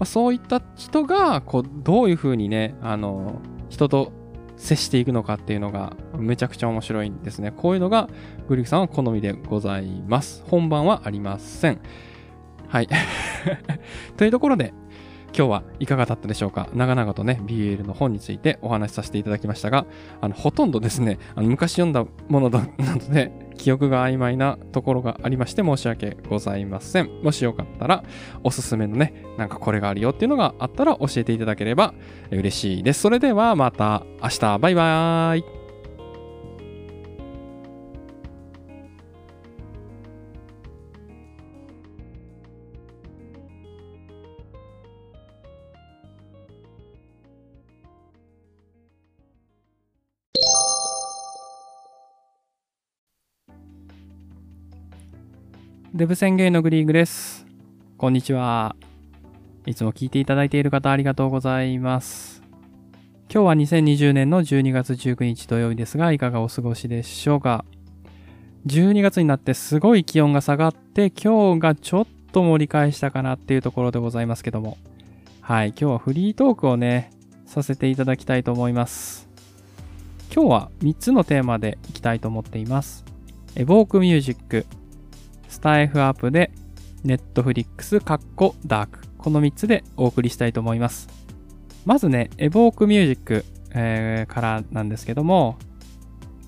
あ、そういった人がこうどういうふうにねあの人と接していくのかっていうのがめちゃくちゃ面白いんですね。こういうのがグリフさんは好みでございます。本番はありません。はい。というところで、今日はいかがだったでしょうか？長々とね、BL の本についてお話しさせていただきましたが、あの、ほとんどですね、あの昔読んだものなので、記憶が曖昧なところがありまして申し訳ございません。もしよかったら、おすすめのね、なんかこれがあるよっていうのがあったら教えていただければ嬉しいです。それではまた明日、バイバーイ。デブ宣言のグリーグです。こんにちは。いつも聞いていただいている方ありがとうございます。今日は2020年の12月19日土曜日ですが、いかがお過ごしでしょうか。12月になってすごい気温が下がって、今日がちょっと盛り返したかなっていうところでございますけども。はい、今日はフリートークをね、させていただきたいと思います。今日は3つのテーマでいきたいと思っています。エボークミュージック、スタイフアップで、ネットフリックス、カッコ、ダーク。この3つでお送りしたいと思います。まずね、エボークミュージック、えーからなんですけども、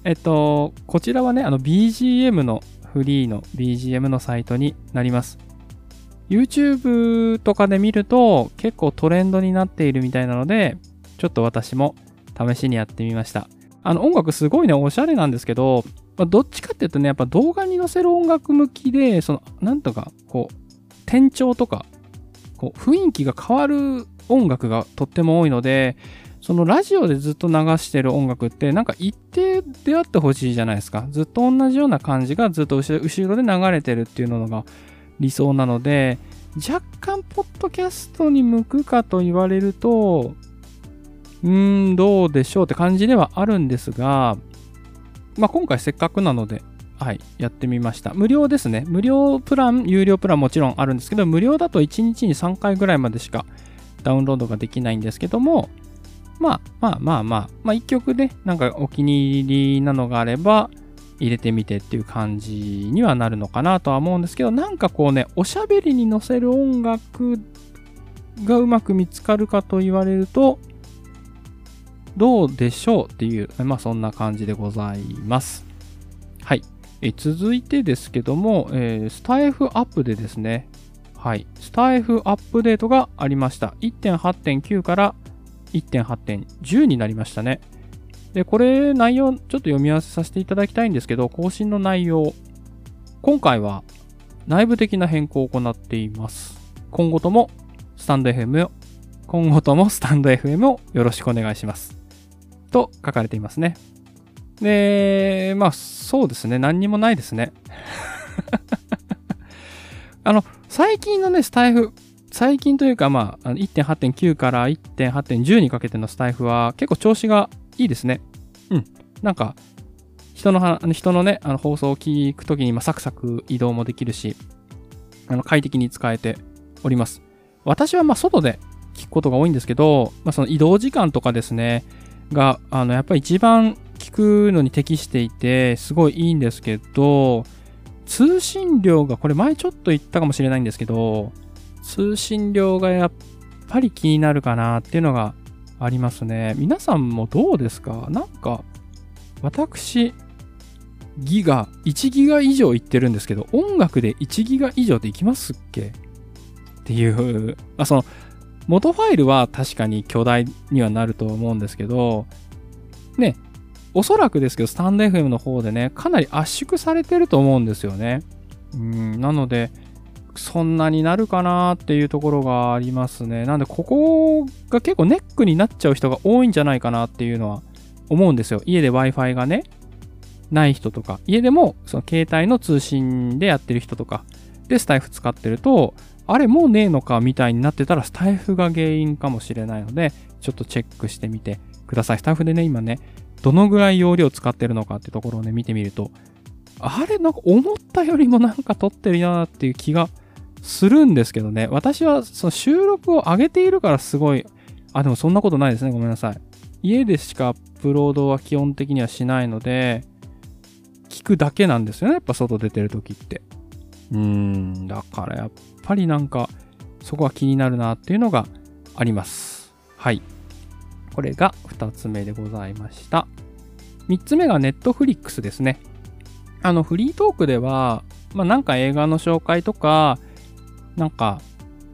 えっと、こちらはね、あの BGM のフリーの BGM のサイトになります。YouTube とかで見ると結構トレンドになっているみたいなので、ちょっと私も試しにやってみました。あの音楽すごいね、おしゃれなんですけど、まあ、どっちかっていうとね、やっぱ動画に載せる音楽向きで、その、なんとか、こう、転調とか、こう、雰囲気が変わる音楽がとっても多いので、そのラジオでずっと流してる音楽って、なんか一定であってほしいじゃないですか。ずっと同じような感じがずっと後ろで流れてるっていうのが理想なので、若干、ポッドキャストに向くかと言われると、うーん、どうでしょうって感じではあるんですが、まあ、今回せっかくなので、はい、やってみました。無料ですね。無料プラン、有料プランもちろんあるんですけど、無料だと1日に3回ぐらいまでしかダウンロードができないんですけども、まあまあまあまあ、まあ1曲ね、なんかお気に入りなのがあれば、入れてみてっていう感じにはなるのかなとは思うんですけど、なんかこうね、おしゃべりに乗せる音楽がうまく見つかるかと言われると、どうでしょうっていう、まあそんな感じでございます。はい。え続いてですけども、えースタイフアップでですね、はい。スタイフアップデートがありました。1.8.9から1.8.10になりましたね。で、これ内容ちょっと読み合わせさせていただきたいんですけど、更新の内容。今回は内部的な変更を行っています。今後ともスタンド FM を、今後ともスタンド FM をよろしくお願いします。と書かれていますね。で、まあそうですね。何にもないですね。あの、最近のね、スタイフ、最近というか、まあ、1.8.9から1.8.10にかけてのスタイフは結構調子がいいですね。うん。なんか、人の人のね、あの放送を聞くときに、まあ、サクサク移動もできるし、あの快適に使えております。私はまあ外で聞くことが多いんですけど、まあ、その移動時間とかですね、が、あの、やっぱり一番聞くのに適していて、すごいいいんですけど、通信量が、これ前ちょっと言ったかもしれないんですけど、通信量がやっぱり気になるかなっていうのがありますね。皆さんもどうですか？なんか、私、ギガ、1ギガ以上いってるんですけど、音楽で1ギガ以上でいきますっけ？っていう、まあ、その、元ファイルは確かに巨大にはなると思うんですけど、ね、おそらくですけど、スタンド FM の方でね、かなり圧縮されてると思うんですよね。うん、なので、そんなになるかなっていうところがありますね。なんで、ここが結構ネックになっちゃう人が多いんじゃないかなっていうのは思うんですよ。家で Wi-Fi がね、ない人とか、家でもその携帯の通信でやってる人とか、で、スタイフ使ってると、あれもうねえのかみたいになってたらスタイフが原因かもしれないので、ちょっとチェックしてみてください。スタイフでね、今ね、どのぐらい容量使ってるのかってところをね、見てみると、あれなんか思ったよりもなんか取ってるなっていう気がするんですけどね、私はその収録を上げているからすごい、あ、でもそんなことないですね。ごめんなさい。家でしかアップロードは基本的にはしないので、聞くだけなんですよね。やっぱ外出てる時って。うん、だからやっぱりなんか、そこは気になるなっていうのがあります。はい。これが2つ目でございました。3つ目がネットフリックスですね。あの、フリートークでは、まあ、なんか映画の紹介とか、なんか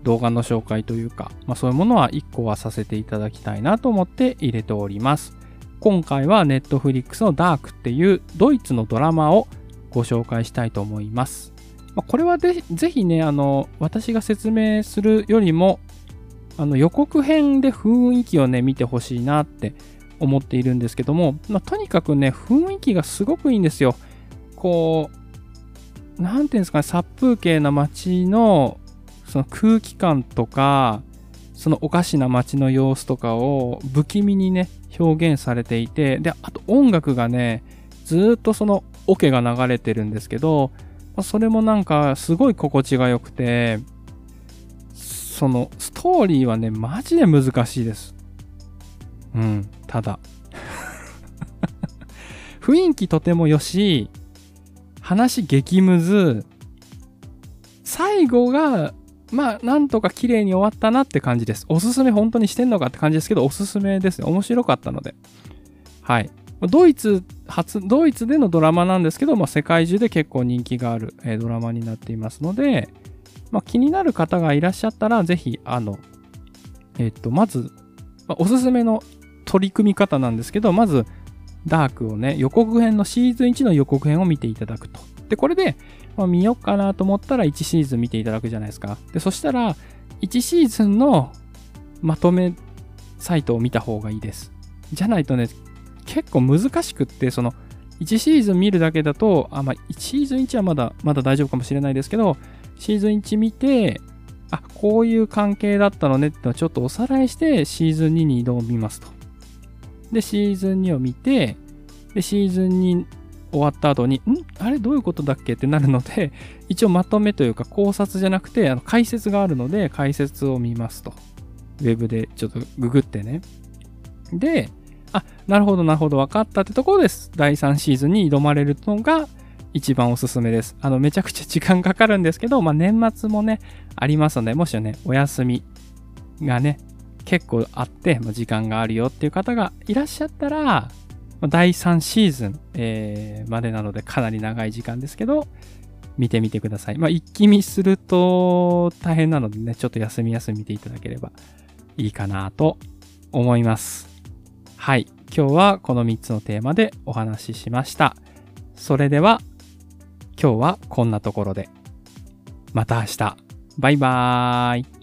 動画の紹介というか、まあ、そういうものは1個はさせていただきたいなと思って入れております。今回はネットフリックスのダークっていうドイツのドラマをご紹介したいと思います。まあ、これはぜひね、あの、私が説明するよりも、あの予告編で雰囲気をね、見てほしいなって思っているんですけども、まあ、とにかくね、雰囲気がすごくいいんですよ。こう、なんていうんですかね、殺風景な街のその空気感とか、そのおかしな街の様子とかを不気味にね、表現されていて、で、あと音楽がね、ずっとそのオケが流れてるんですけど、それもなんかすごい心地が良くて、そのストーリーはね、マジで難しいです。うん、ただ。雰囲気とても良し、話激ムズ、最後がまあ、なんとか綺麗に終わったなって感じです。おすすめ本当にしてんのかって感じですけど、おすすめですね。面白かったので。はい。ドイツ初、ドイツでのドラマなんですけど、まあ、世界中で結構人気がある、ドラマになっていますので、まあ、気になる方がいらっしゃったら、ぜひ、あの、えっ、と、まず、まあ、おすすめの取り組み方なんですけど、まず、ダークをね、予告編のシーズン1の予告編を見ていただくと。で、これで、まあ、見ようかなと思ったら1シーズン見ていただくじゃないですか。で、そしたら、1シーズンのまとめサイトを見た方がいいです。じゃないとね、結構難しくって、その、1シーズン見るだけだと、あ、まあ、1シーズン1はまだ、まだ大丈夫かもしれないですけど、シーズン1見て、あ、こういう関係だったのねってのをちょっとおさらいして、シーズン2に挑みますと。で、シーズン2を見て、で、シーズン2終わった後に、ん？あれどういうことだっけってなるので、一応まとめというか考察じゃなくて、あの解説があるので、解説を見ますと。ウェブでちょっとググってね。で、あ、なるほど、なるほど、分かったってところです。第3シーズンに挑まれるのが一番おすすめです。あの、めちゃくちゃ時間かかるんですけど、まあ、年末もね、ありますので、もしね、お休みがね、結構あって、まあ、時間があるよっていう方がいらっしゃったら、第3シーズン、えー、までなのでかなり長い時間ですけど、見てみてください。まあ、一気見すると大変なのでね、ちょっと休み休み見ていただければいいかなと思います。はい。今日はこの3つのテーマでお話ししました。それでは、今日はこんなところで。また明日。バイバーイ。